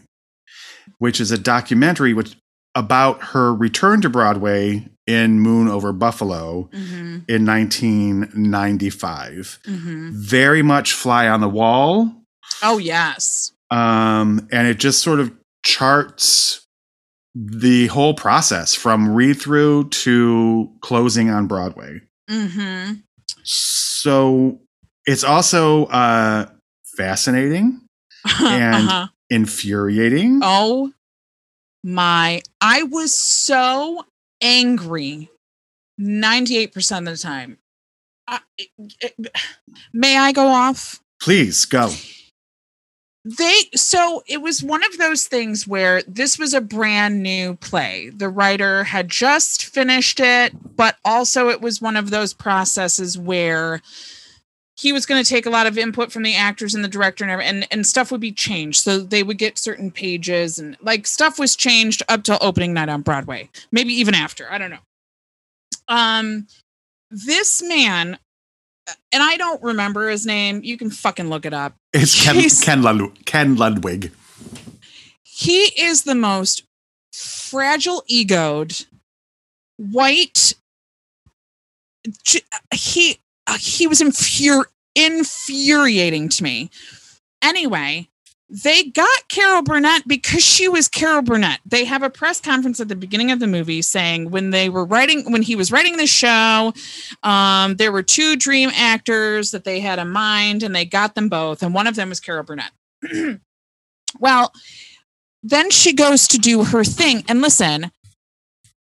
which is a documentary which about her return to Broadway in Moon Over Buffalo Mm-hmm. in 1995. Mm-hmm. Very much fly on the wall. Oh yes. Um, and it just sort of charts the whole process from read through to closing on Broadway. Mm-hmm. So it's also uh, fascinating, And- uh-huh. infuriating. Oh my! I was so angry. Ninety-eight percent of the time. I, eh, may I go off? Please go. they so it was one of those things where this was a brand new play the writer had just finished it but also it was one of those processes where he was going to take a lot of input from the actors and the director and, and and stuff would be changed so they would get certain pages and like stuff was changed up till opening night on broadway maybe even after i don't know um this man and i don't remember his name you can fucking look it up It's Ken. Ken, Lud- Ken Ludwig. he is the most fragile egoed white he uh, he was infur- infuriating to me. Anyway they got carol burnett because she was carol burnett. They have a press conference at the beginning of the movie saying when they were writing when he was writing the show um, there were two dream actors that they had in mind and they got them both and one of them was carol burnett. Well then she goes to do her thing. And listen,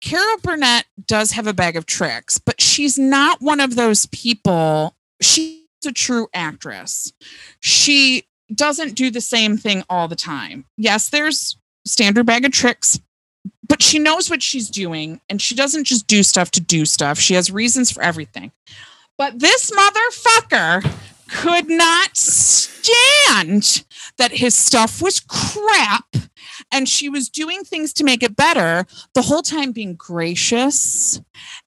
Carol Burnett does have a bag of tricks, but she's not one of those people. She's a true actress. She doesn't do the same thing all the time. Yes, there's standard bag of tricks, but she knows what she's doing and she doesn't just do stuff to do stuff. She has reasons for everything. But this motherfucker could not stand that his stuff was crap and she was doing things to make it better the whole time being gracious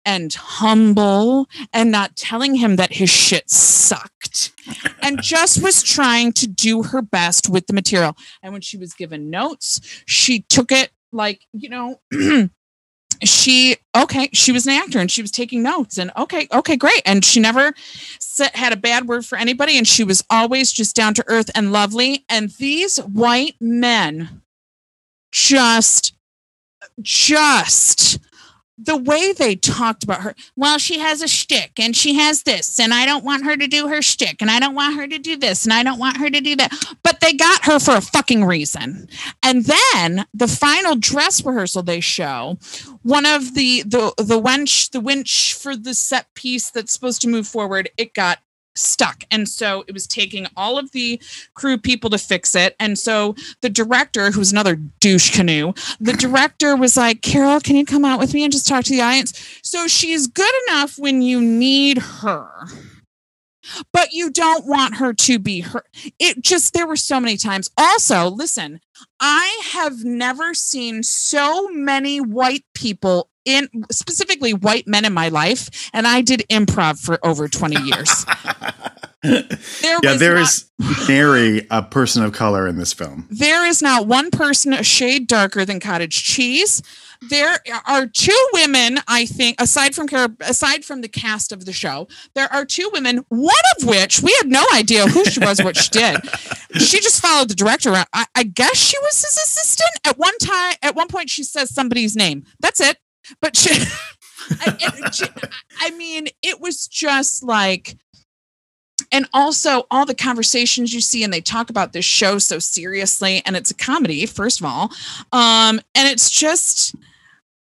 and humble and not telling him that his shit sucked and just was trying to do her best with the material. And when she was given notes she took it like you know she okay she was an actor and she was taking notes and okay okay great. And she never sa- had a bad word for anybody and she was always just down to earth and lovely. And these white men just just the way they talked about her. Well she has a shtick and she has this and i don't want her to do her shtick and i don't want her to do this and i don't want her to do that. But they got her for a fucking reason. And then the final dress rehearsal they show one of the the the wench the winch for the set piece that's supposed to move forward it got stuck. And so it was taking all of the crew people to fix it. And so the director who's another douche canoe the director was like carol can you come out with me and just talk to the audience? So she's good enough when you need her but you don't want her to be her it just there were so many times. Also listen i have never seen so many white people in specifically white men in my life and i did improv for over 20 years there Yeah, there not- is nary a person of color in this film. there is not one person a shade darker than cottage cheese. There are two women, I think, aside from aside from the cast of the show, there are two women, one of which we had no idea who she was, what she did. She just followed the director around. I, I guess she was his assistant. At one time, at one point, she says somebody's name. That's it. But she, I, she- I mean, it was just like and also all the conversations you see and they talk about this show so seriously and it's a comedy first of all. Um and it's just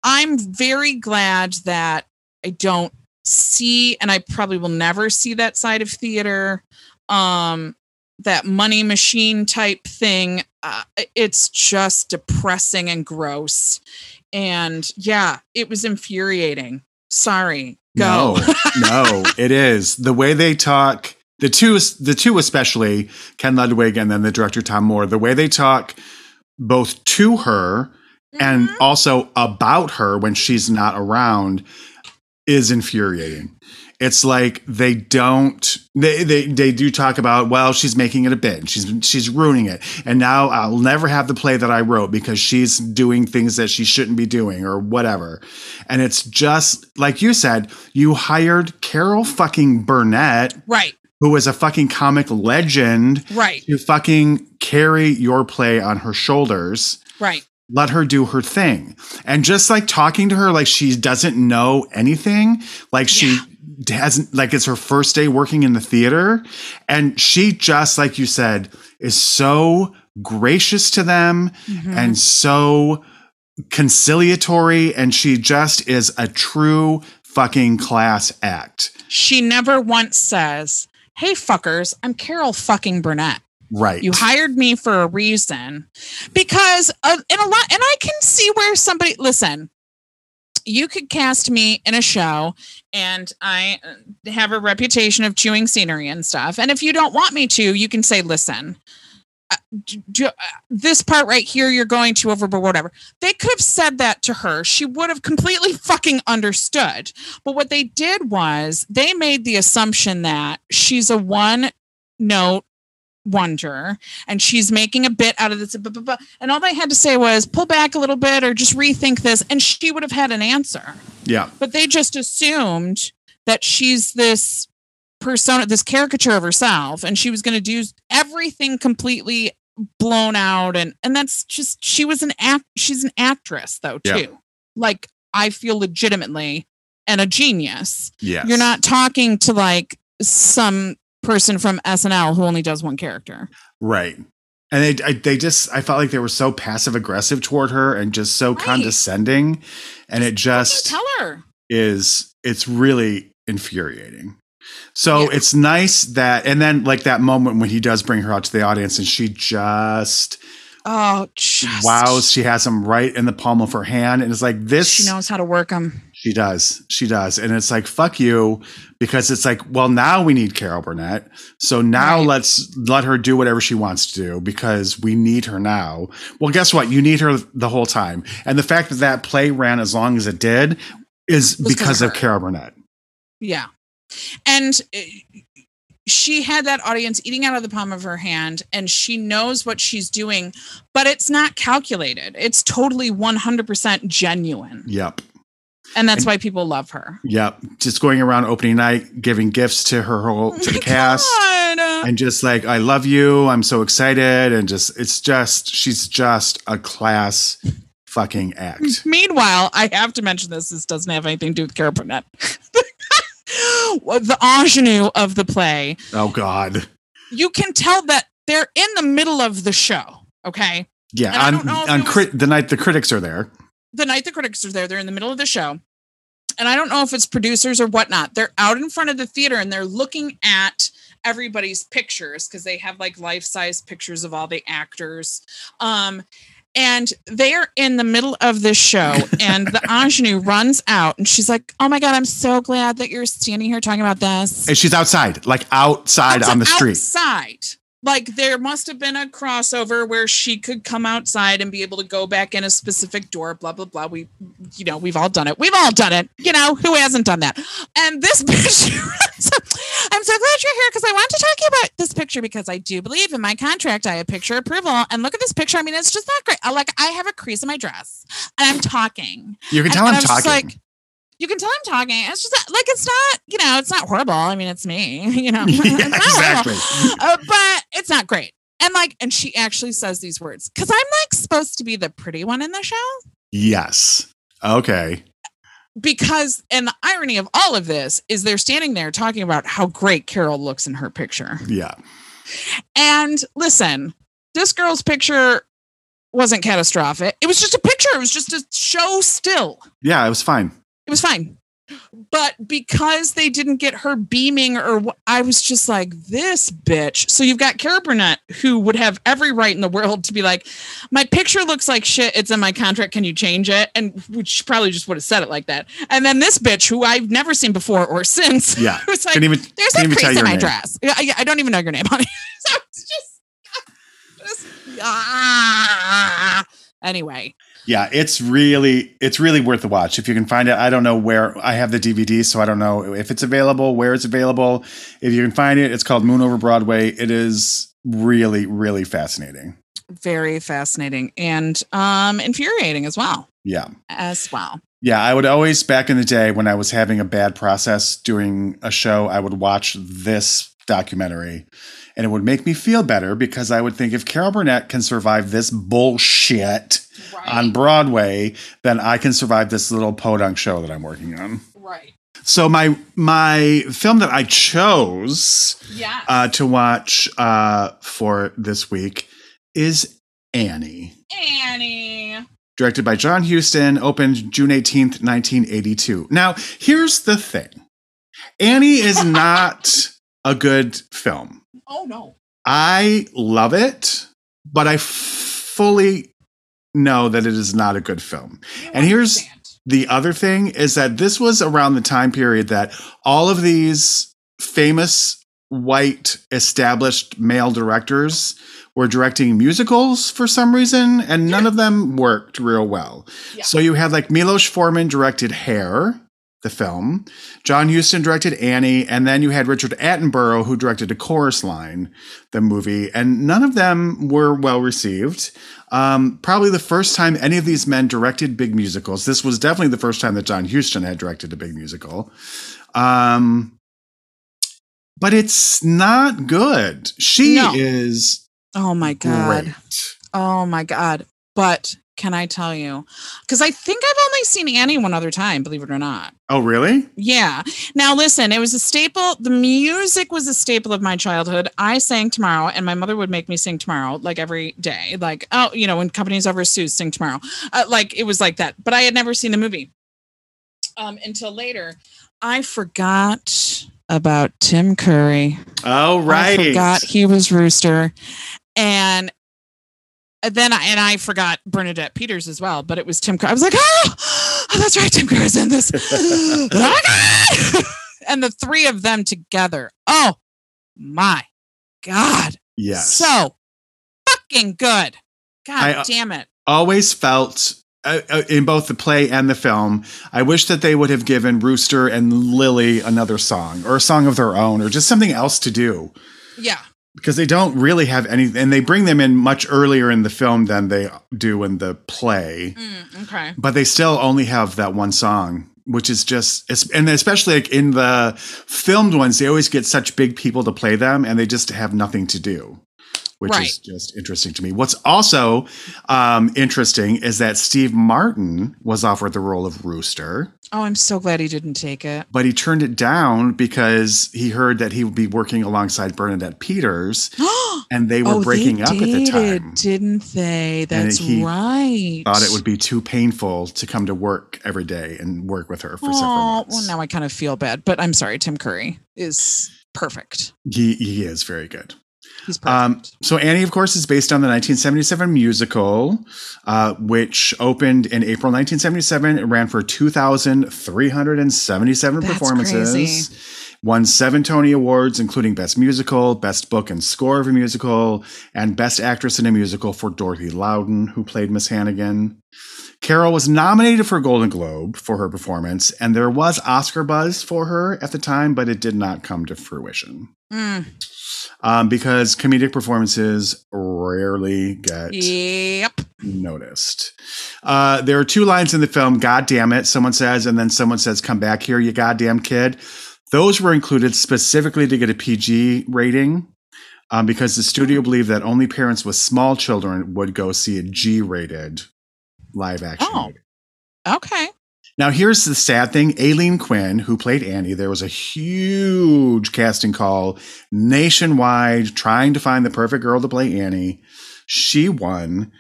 i'm very glad that i don't see and i probably will never see that side of theater um that money machine type thing. Uh, it's just depressing and gross and yeah it was infuriating sorry go No, no, it is the way they talk. The two, the two especially Ken Ludwig and then the director Tom Moore. The way they talk, both to her and Mhm. also about her when she's not around is infuriating. It's like they don't they, they they do talk about well she's making it a bit she's she's ruining it. And now I'll never have the play that I wrote because she's doing things that she shouldn't be doing or whatever. And it's just like you said you hired Carol fucking Burnett right, who was a fucking comic legend right, to fucking carry your play on her shoulders. Right. let her do her thing. And just like talking to her like she doesn't know anything like she hasn't like it's her first day working in the theater and she just like you said is so gracious to them Mhm. and so conciliatory and she just is a true fucking class act she never once says, "Hey fuckers, I'm Carol fucking Burnett. right You hired me for a reason." Because uh, in a lot and I can see where somebody listen, you could cast me in a show and I uh, have a reputation of chewing scenery and stuff. And if you don't want me to, you can say, "Listen, uh, d- d- uh, this part right here you're going to overboard whatever. They could have said that to her. She would have completely fucking understood. But what they did was they made the assumption that she's a one note wonder. And she's making a bit out of this blah, blah, blah. and all they had to say was pull back a little bit or just rethink this and she would have had an answer. Yeah. But they just assumed that she's this persona this caricature of herself and she was going to do everything completely blown out and and that's just she was an act she's an actress though too. Yeah. like i feel legitimately and a genius. Yes. You're not talking to like some person from snl who only does one character Right. And they I, they just I felt like they were so passive aggressive toward her and just so Right. condescending and it just tell her is it's really infuriating. So Yeah. it's nice that and then like that moment when he does bring her out to the audience and she just oh just wow she has him right in the palm of her hand and it's like this she knows how to work them she does. She does. And it's like, fuck you, because it's like, well, now we need Carol Burnett. So now Right. let's let her do whatever she wants to do because we need her now. Well, guess what? You need her the whole time. And the fact that that play ran as long as it did is because of. Carol Burnett. Yeah. And uh, she had that audience eating out of the palm of her hand and she knows what she's doing, but it's not calculated. It's totally 100% genuine. Yep. And that's And- why people love her. Yep. Just going around opening night, giving gifts to her whole, to the cast. God. And just like, I love you. I'm so excited. And just, it's just, she's just a class fucking act. Meanwhile, I have to mention this. This doesn't have anything to do with Carol Burnett. The ingenue of the play Oh, God. you can tell that they're in the middle of the show. Okay. Yeah, And on, on was- crit, the night the critics are there. The night the critics are there, they're in the middle of the show. And I don't know if it's producers or whatnot. They're out in front of the theater and they're looking at everybody's pictures because they have like life size pictures of all the actors. Um, and they're in the middle of this show, and the ingenue runs out, and she's like, "Oh my god, I'm so glad that you're standing here talking about this." And she's outside, like outside on the street. Outside. Like there must have been a crossover where she could come outside and be able to go back in a specific door, blah, blah, blah. We, you know, we've all done it. We've all done it. You know, who hasn't done that? And this bitch, I'm so glad you're here because I want to talk to you about this picture because I do believe in my contract I have picture approval. And look at this picture. I mean, it's just not great. Like I have a crease in my dress and I'm talking. You can tell and I'm I was just talking. like, you can tell I'm talking. It's just like it's not, you know, it's not horrible. I mean, it's me, you know. yeah, It's not horrible. exactly. Uh, but it's not great. And like, and she actually says these words because I'm like supposed to be the pretty one in the show. Yes. Okay. Because, and the irony of all of this is they're standing there talking about how great Carol looks in her picture. Yeah. And listen, this girl's picture wasn't catastrophic. It was just a picture. It was just a show still. Yeah, it was fine. It was fine. But because they didn't get her beaming or what, I was just like, this bitch. So you've got Carol Burnett, who would have every right in the world to be like, my picture looks like shit. It's in my contract. Can you change it? And which probably just would have said it like that. And then this bitch, who I've never seen before or since, Yeah. was like, even there's a crease in my name. dress. I, I don't even know your name, honey. so it's just, just ah. anyway. Yeah, it's really it's really worth the watch if you can find it. I don't know where I have the DVD, so I don't know if it's available, where it's available. If you can find it, it's called Moon Over Broadway. It is really really fascinating. Very fascinating and um infuriating as well. Yeah. As well. Yeah, I would always back in the day when I was having a bad process doing a show, I would watch this documentary and it would make me feel better because I would think if Carol Burnett can survive this bullshit on Broadway, then I can survive this little podunk show that I'm working on. right. So my my film that I chose Yeah. uh, to watch uh, for this week is Annie, Annie. directed by John Huston, opened June 18th, 1982. Now, here's the thing. Annie is not a good film. Oh no. I love it, but I fully know that it is not a good film. And here's- The other thing is that this was around the time period that all of these famous white established male directors were directing musicals for some reason, and none of them worked real well. Yeah. So you had like Milos Forman directed Hair, the film, John Huston directed Annie, and then you had Richard Attenborough who directed A Chorus Line, the movie, and none of them were well received. Um, probably the first time any of these men directed big musicals. This was definitely the first time that John Huston had directed a big musical. Um, but it's not good. She No. is Oh my god. great. Oh my god. But can I tell you? Because I think I've only seen Annie one other time, believe it or not. Oh, really? Yeah. Now listen, it was a staple. The music was a staple of my childhood. I sang tomorrow, and my mother would make me sing tomorrow, like every day. Like, oh, you know, when companies over Sue sing tomorrow. Uh, like it was like that. But I had never seen the movie um, until later. I forgot about Tim Curry. Oh, right. I forgot he was Rooster, and then I and I forgot Bernadette Peters as well. But it was Tim. Curry. I was like, oh, oh that's right, Tim Curry's in this. oh god! and the three of them together. Oh my god! yes. So fucking good. God I, uh, damn it! always felt uh, uh, in both the play and the film, I wish that they would have given Rooster and Lily another song or a song of their own or just something else to do Yeah. Because they don't really have any, and they bring them in much earlier in the film than they do in the play, Mm, okay. but they still only have that one song. Which is just, and especially like in the filmed ones, they always get such big people to play them, and they just have nothing to do which Right. is just interesting to me. What's also um, interesting is that Steve Martin was offered the role of Rooster, Oh, I'm so glad he didn't take it. but he turned it down because he heard that he would be working alongside Bernadette Peters, and they were oh, breaking they up at the time. didn't they? That's right. Thought it would be too painful to come to work every day and work with her for several Oh, months. well, now I kind of feel bad, but I'm sorry. Tim Curry is perfect. he, he is very good. Um, so Annie, of course, is based on the 1977 musical, uh, which opened in April 1977. It ran for 2,377 That's performances. crazy. Won seven Tony Awards, including Best Musical, Best Book and Score of a Musical, and Best Actress in a Musical for Dorothy Loudon, who played Miss Hannigan. Carol was nominated for a Golden Globe for her performance, and there was Oscar buzz for her at the time, but it did not come to fruition Mm, um, because comedic performances rarely get yep. noticed. Uh, there are two lines in the film, God damn it, someone says, and then someone says, come back here, you goddamn kid. Those were included specifically to get a PG rating um, because the studio believed that only parents with small children would go see a G rated live action. Oh. movie. Okay. Now, here's the sad thing Aileen Quinn, who played Annie, there was a huge casting call nationwide trying to find the perfect girl to play Annie. She won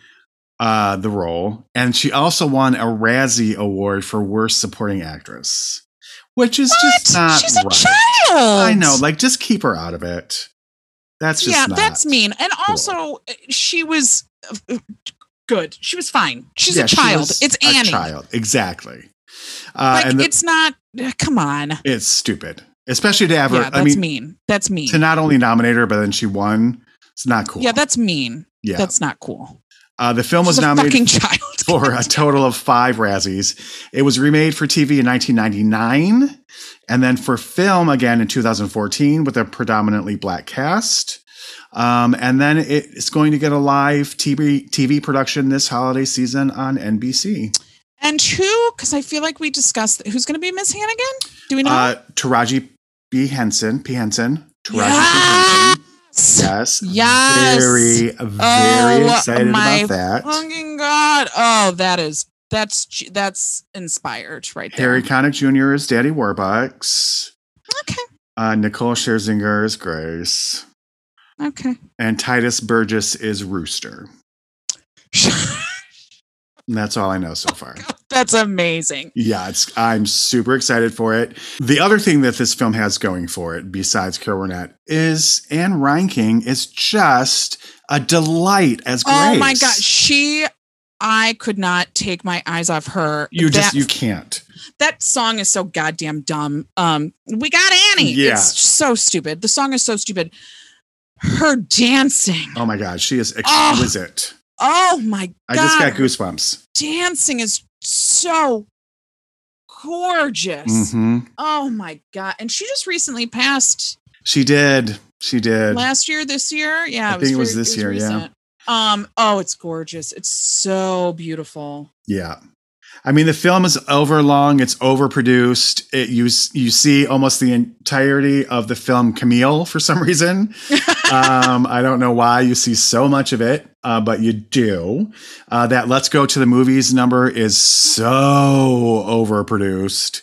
uh, the role, and she also won a Razzie Award for Worst Supporting Actress, which is just What? not She's a right. child. I know, like, just keep her out of it. That's just yeah, that's mean. And cool. also, uh, she was uh, good. She was fine. She's Yeah, a child. was It's a Annie. child, exactly. Uh, Like and the- it's not. uh, Come on. it's stupid, especially to have her. Yeah, that's I mean, mean. That's mean. to not only nominate her, but then she won. It's not cool. Yeah, that's mean. yeah. That's not cool. Uh, the film was She's a nominated for a total of five Razzies. It was remade for TV in 1999 and then for film again in 2014 with a predominantly black cast. Um, and then it's going to get a live TV, TV production this holiday season on NBC. And who? Because I feel like we discussed who's going to be Miss Hannigan. Do we know? Uh, Taraji B. Henson, P. Henson. Taraji P. yes. Henson. Yes. Yes. Very, very Oh, excited about that. Fucking god! Oh, that is that's that's inspired right there. Harry Connick Jr. is Daddy Warbucks. Okay. Uh, Nicole Scherzinger is Grace. Okay. And Tituss Burgess is Rooster. And that's all I know so far. that's amazing. Yeah, it's I'm super excited for it. The other thing that this film has going for it, besides Carol Burnett, is Ann Reinking is just a delight as Grace. Oh my god, she I could not take my eyes off her. You just That- you can't. that song is so goddamn dumb. Um, we got Annie. Yeah. It's so stupid. The song is so stupid. Her dancing. Oh my god, she is exquisite. Oh my god. I just got goosebumps. dancing is so gorgeous. hmm Oh my god. And she just recently passed She did. She did. last year, this year. Yeah, I think it was very- this year, yeah. Um, oh, it's gorgeous. It's so beautiful. Yeah. I mean, the film is overlong. It's overproduced. It, you you see almost the entirety of the film Camille for some reason. um, I don't know why you see so much of it, uh, but you do. Uh, that "Let's Go to the Movies" number is so overproduced.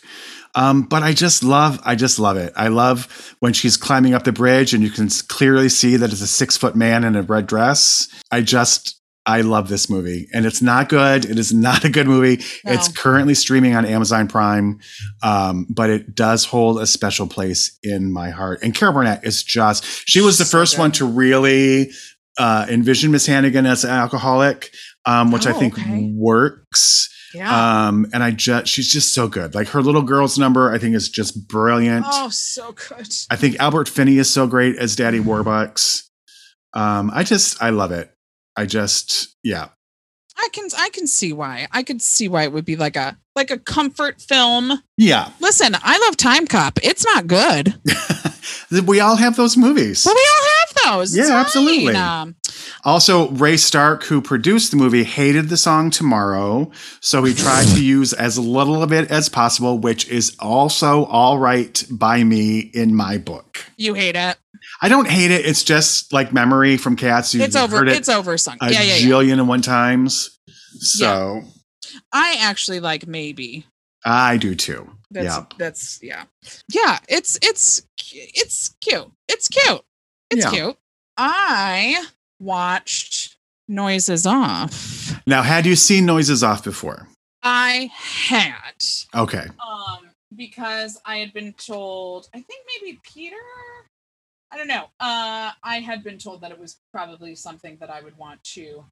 Um, but I just love, I just love it. I love when she's climbing up the bridge and you can clearly see that it's a six foot man in a red dress. I just, I love this movie, and it's not good. It is not a good movie. It's currently streaming on Amazon Prime, um, but it does hold a special place in my heart. And Carol Burnett is just, she was the So first good. one to really uh, envision Miss Hannigan as an alcoholic, um, which I Oh, think okay. works. Yeah. Um, and I just, she's just so good. Like her little girl's number, I think is just brilliant. oh, so good. I think Albert Finney is so great as Daddy Warbucks. Um, I just, I love it. I just, yeah. I can I can see why. I could see why it would be like a like a comfort film. Yeah. Listen, I love Time Cop. It's not good. we all have those movies. But we all have those. Yeah, absolutely. Um, Also, Ray Stark, who produced the movie, hated the song Tomorrow. So he tried to use as little of it as possible, which is also all right by me in my book. you hate it. I don't hate it. It's just like memory from Cats. You've it's over. heard it It's oversung. a Yeah, yeah, yeah. jillion and one times. So I actually like maybe. I do too. That's yeah. that's yeah. Yeah, it's it's it's cute. It's cute. It's Yeah. cute. I watched Noises Off. Now, had you seen Noises Off before? I had. Okay. um because i had been told i think maybe peter i don't know. Uh i had been told that it was probably something that i would want to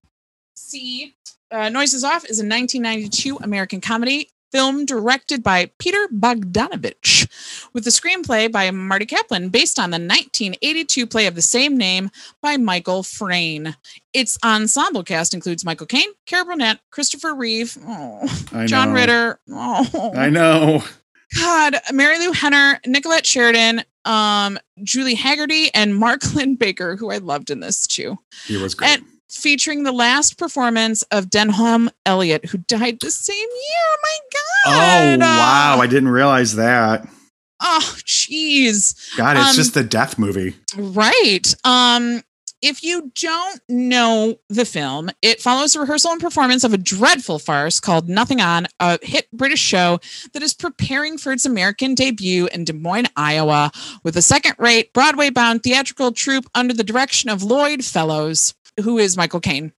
see. Uh, noises off is a 1992 american comedy film directed by peter bogdanovich with a screenplay by marty kaplan based on the 1982 play of the same name by michael frayn its ensemble cast includes michael caine carol burnett christopher reeve oh, john ritter oh. I know. God, Marilu Henner, Nicolette Sheridan, um, Julie Hagerty, and Mark Linn-Baker, who I loved in this too, He was great. And- featuring the last performance of Denholm Elliott, who died the same year. Oh my god! oh, wow. Uh, I didn't realize that. oh, jeez. God, it's um, just the death movie. Right. Um, if you don't know the film, it follows the rehearsal and performance of a dreadful farce called Nothing On, a hit British show that is preparing for its American debut in Des Moines, Iowa, with a second rate Broadway bound theatrical troupe under the direction of Lloyd Fellowes, who is Michael Caine.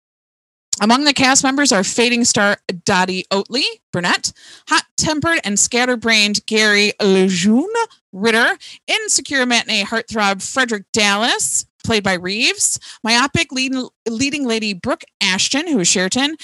Among the cast members are fading star Dottie Oatley, Burnett, hot tempered and scatterbrained Gary Lejeune, Ritter, insecure matinee heartthrob Frederick Dallas, played by Reeves, myopic lead, leading lady Brooke Ashton, who is Sheridan,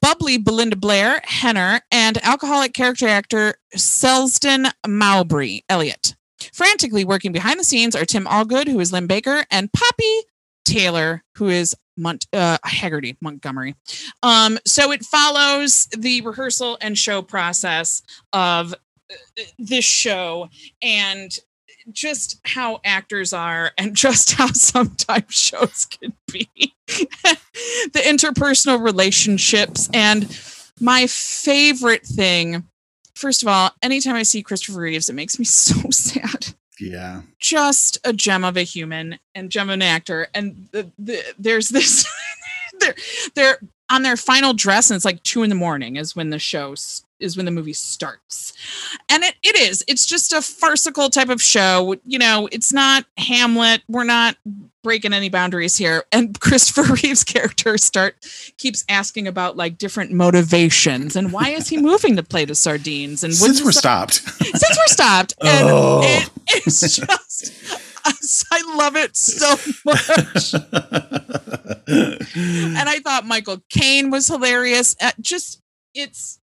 bubbly Belinda Blair, Henner, and alcoholic character actor Selsden Mowbray, Elliott. Frantically working behind the scenes are Tim Allgood, who is Linn-Baker, and Poppy Taylor, who is Mont uh, Hagerty Montgomery. Um, so it follows the rehearsal and show process of uh, this show and just how actors are and just how sometimes shows can be the interpersonal relationships and my favorite thing first of all anytime i see christopher reeves it makes me so sad Yeah. just a gem of a human and gem of an actor. And the, the, there's this, they're, they're on their final dress, and it's like two in the morning is when the show is when the movie starts. And it, it is, it's just a farcical type of show. You know, it's not Hamlet. We're not breaking any boundaries here. And Christopher Reeve's character start keeps asking about like different motivations and why is he moving to play the sardines and Since we're the- stopped. since we're stopped and Oh. it, it's just i love it so much and i thought michael caine was hilarious Uh, just it's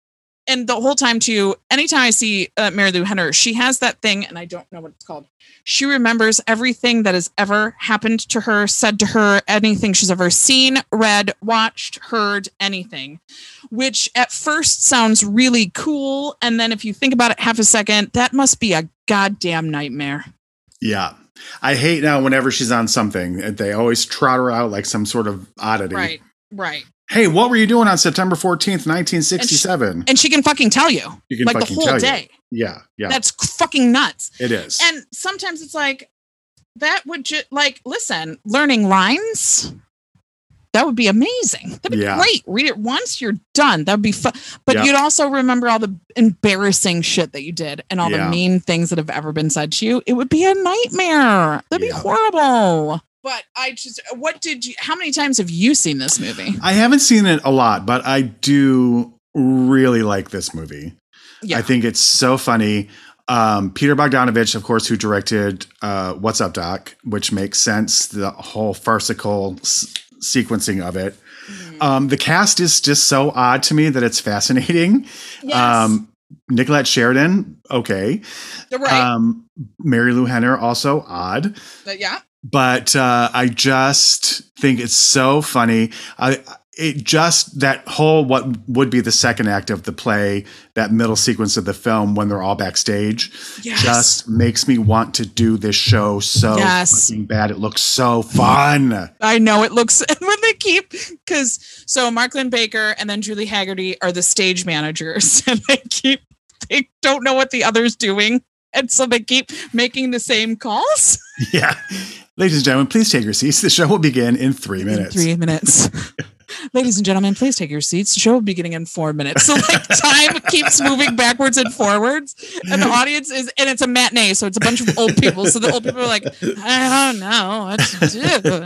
and the whole time too anytime i see uh, marilu henner she has that thing and i don't know what it's called she remembers everything that has ever happened to her said to her anything she's ever seen read watched heard anything which at first sounds really cool and then if you think about it half a second that must be a goddamn nightmare yeah. I hate now whenever she's on something, they always trot her out like some sort of oddity. right right Hey, what were you doing on September 14th, 1967? and she can fucking tell you You can like the whole tell you. day yeah. Yeah. that's fucking nuts it is. and sometimes it's like that would just like listen learning lines that would be amazing that'd be Yeah. great read it once you're done that'd be fun but you'd also remember all the embarrassing shit that you did and all Yeah. the mean things that have ever been said to you it would be a nightmare that'd Yeah. be horrible but i just what did you how many times have you seen this movie I haven't seen it a lot, but I do really like this movie. yeah I think it's so funny. Um, Peter Bogdanovich, of course, who directed uh, What's Up, Doc, which makes sense, the whole farcical s- sequencing of it. Mhm. Um, the cast is just so odd to me that it's fascinating. yes Um, Nicolette Sheridan, okay. right Um, Marilu Henner, also odd. but yeah But uh, I just think it's so funny. I it just that whole what would be the second act of the play, that middle sequence of the film when they're all backstage, yes just makes me want to do this show so Yes. bad. It looks so fun. I know it looks when they keep because so Mark Linn-Baker and then Julie Hagerty are the stage managers and they keep they don't know what the other's doing and so they keep making the same calls. Yeah. Ladies and gentlemen, please take your seats. The show will begin in three minutes. In three minutes. Ladies and gentlemen, please take your seats. The show will be beginning in four minutes. So like time keeps moving backwards and forwards. And the audience is and it's a matinee, so it's a bunch of old people. So the old people are like, I don't know what to do.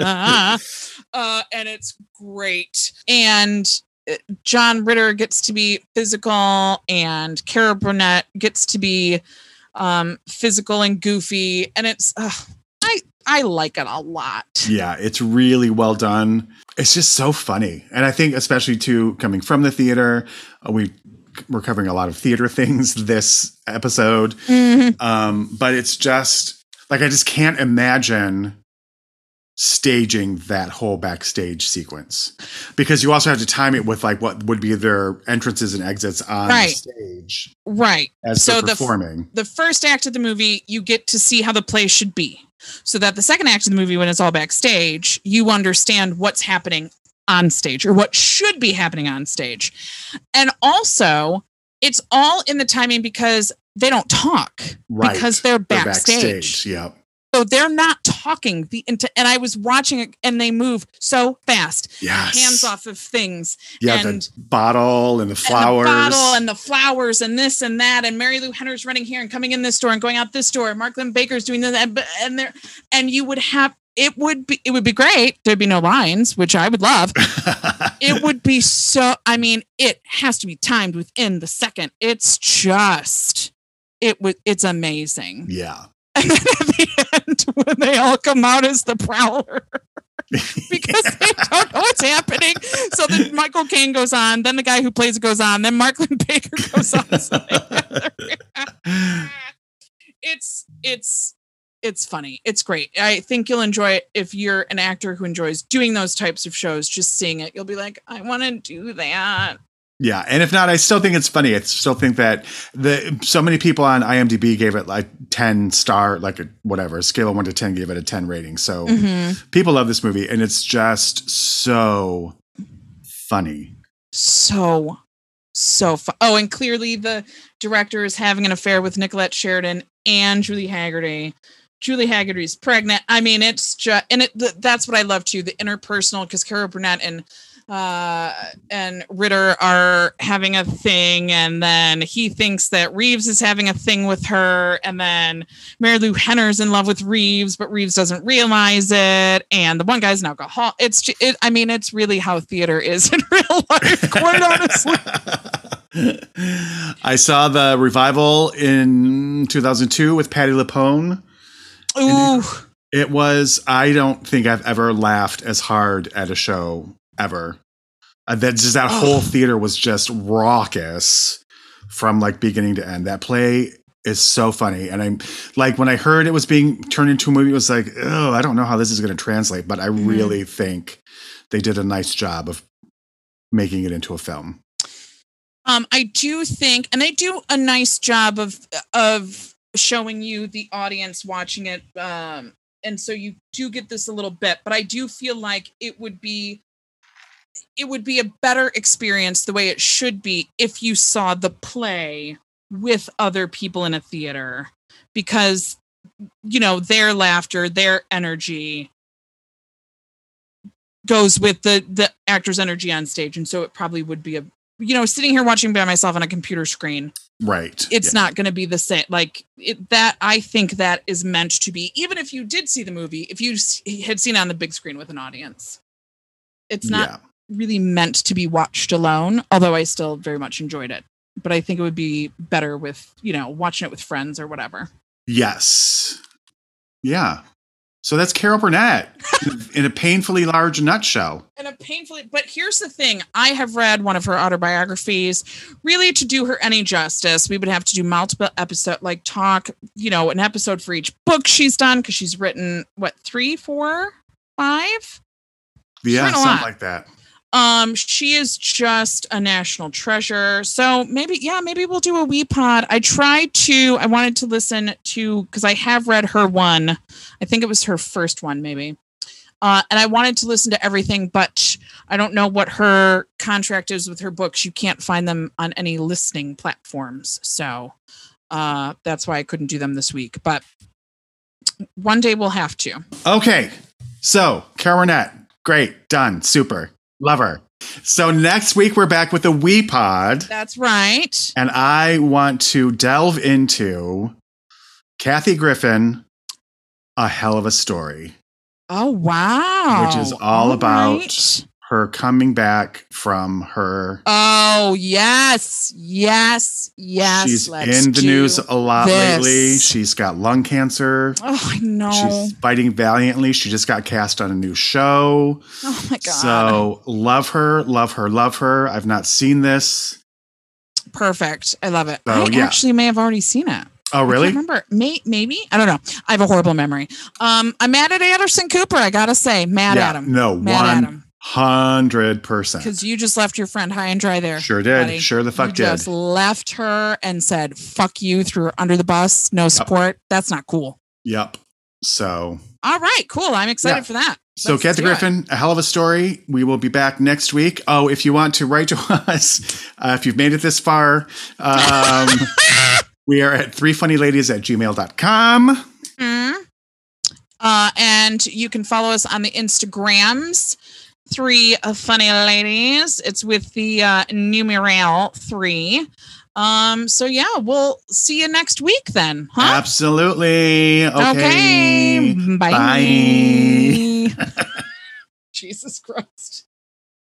Uh, and it's great. And uh, John Ritter gets to be physical, and Cara Burnett gets to be um, physical and goofy, and it's uh, I like it a lot. Yeah, it's really well done. It's just so funny. And I think especially too coming from the theater, uh, we we're covering a lot of theater things this episode. Mhm. Um, but it's just like I just can't imagine staging that whole backstage sequence because you also have to time it with like what would be their entrances and exits on Right. stage Right. as So the performing. the first act of the movie, you get to see how the play should be. So that the second act of the movie, when it's all backstage, you understand what's happening on stage or what should be happening on stage. And also, it's all in the timing because they don't talk right. because they're They're backstage. Yeah. So they're not talking the into and I was watching it and they move so fast. Yes. Hands off of things. Yeah, and- the bottle and the flowers. And the bottle and the flowers and this and that. And Marilu Henner's running here and coming in this door and going out this door. And Mark Linn-Baker's doing that. And, and there, and you would have it would be it would be great. There'd be no lines, which I would love. It would be so. I mean, it has to be timed within the second. It's just it would. It's amazing. yeah. And then at the end, when they all come out as the prowler. because they don't know what's happening. So then Michael Caine goes on, then the guy who plays it goes on, then Mark Linn-Baker goes on. So it's it's it's funny. It's great. I think you'll enjoy it if you're an actor who enjoys doing those types of shows. Just seeing it, you'll be like, I want to do that. Yeah, and if not, I still think it's funny. I still think that the so many people on IMDb gave it like ten star, like a, whatever, a scale of one to ten, gave it a ten rating. So Mhm. people love this movie, and it's just so funny. So, so fun. Oh, and clearly the director is having an affair with Nicolette Sheridan and Julie Hagerty. Julie Hagerty's pregnant. I mean, it's just, and it, th- that's what I love too. The interpersonal, because Carol Burnett and uh and Ritter are having a thing and then he thinks that Reeves is having a thing with her and then Marilu Henner's in love with Reeves but Reeves doesn't realize it and the one guy's an alcohol it's it, I mean it's really how theater is in real life quite honestly I saw the revival in 2002 with Patti LuPone. ooh It was, I don't think I've ever laughed as hard at a show ever. Uh, that just that whole theater was just raucous from like beginning to end. That play is so funny. And I'm like, when I heard it was being turned into a movie, it was like, oh, I don't know how this is going to translate, but I Mhm. really think they did a nice job of making it into a film. Um, I do think, and they do a nice job of of showing you the audience watching it. Um, and so you do get this a little bit, but I do feel like it would be it would be a better experience the way it should be if you saw the play with other people in a theater because you know their laughter their energy goes with the the actor's energy on stage and so it probably would be a you know sitting here watching by myself on a computer screen Right. it's Yeah. not going to be the same like it, that i think that is meant to be even if you did see the movie if you had seen it on the big screen with an audience it's not yeah. Really meant to be watched alone although i still very much enjoyed it but i think it would be better with you know watching it with friends or whatever Yes. Yeah. So that's Carol Burnett in a painfully large nutshell. and a painfully but here's the thing i have read one of her autobiographies really to do her any justice we would have to do multiple episode like talk you know an episode for each book she's done because she's written what three four five Yeah, something like that. Um she is just a national treasure. So maybe yeah maybe we'll do a wee pod. I tried to i wanted to listen to because i have read her one. I think it was her first one maybe. Uh, and i wanted to listen to everything but i don't know what her contract is with her books. You can't find them on any listening platforms. So uh, that's why i couldn't do them this week. But one day we'll have to. Okay. So, Carol Burnett, great, done, super, love her. So next week we're back with a Wee Pod, that's right and I want to delve into Kathy Griffin, a hell of a story. Oh wow! Which is all about- right. Her coming back from her. Oh yes, yes, yes. She's let's in the news a lot this. lately. She's got lung cancer. Oh, I know. She's fighting valiantly. She just got cast on a new show. oh my god! So love her, love her, love her. I've not seen this. perfect. I love it. So, I yeah. actually may have already seen it. Oh, I can't really? remember. May, maybe I don't know. I have a horrible memory. Um, I'm mad at Anderson Cooper. I gotta say, mad yeah. at him. No, Mad at one him hundred percent. because you just left your friend high and dry there. Sure did. buddy. Sure the fuck you did. just left her and said "fuck you" her under the bus. No support. That's not cool. Yep. So All right, cool. I'm excited Yeah. for that. So, Let's Kathy do it. Griffin, a hell of a story. We will be back next week. Oh, if you want to write to us, uh, if you've made it this far, um, we are at threefunnyladies at gmail.com. Mhm. Uh, and you can follow us on the Instagrams. Three funny ladies. It's with the uh, numeral three. Um. So yeah, we'll see you next week then, huh? Absolutely. Okay. Okay. Bye. Bye. Jesus Christ.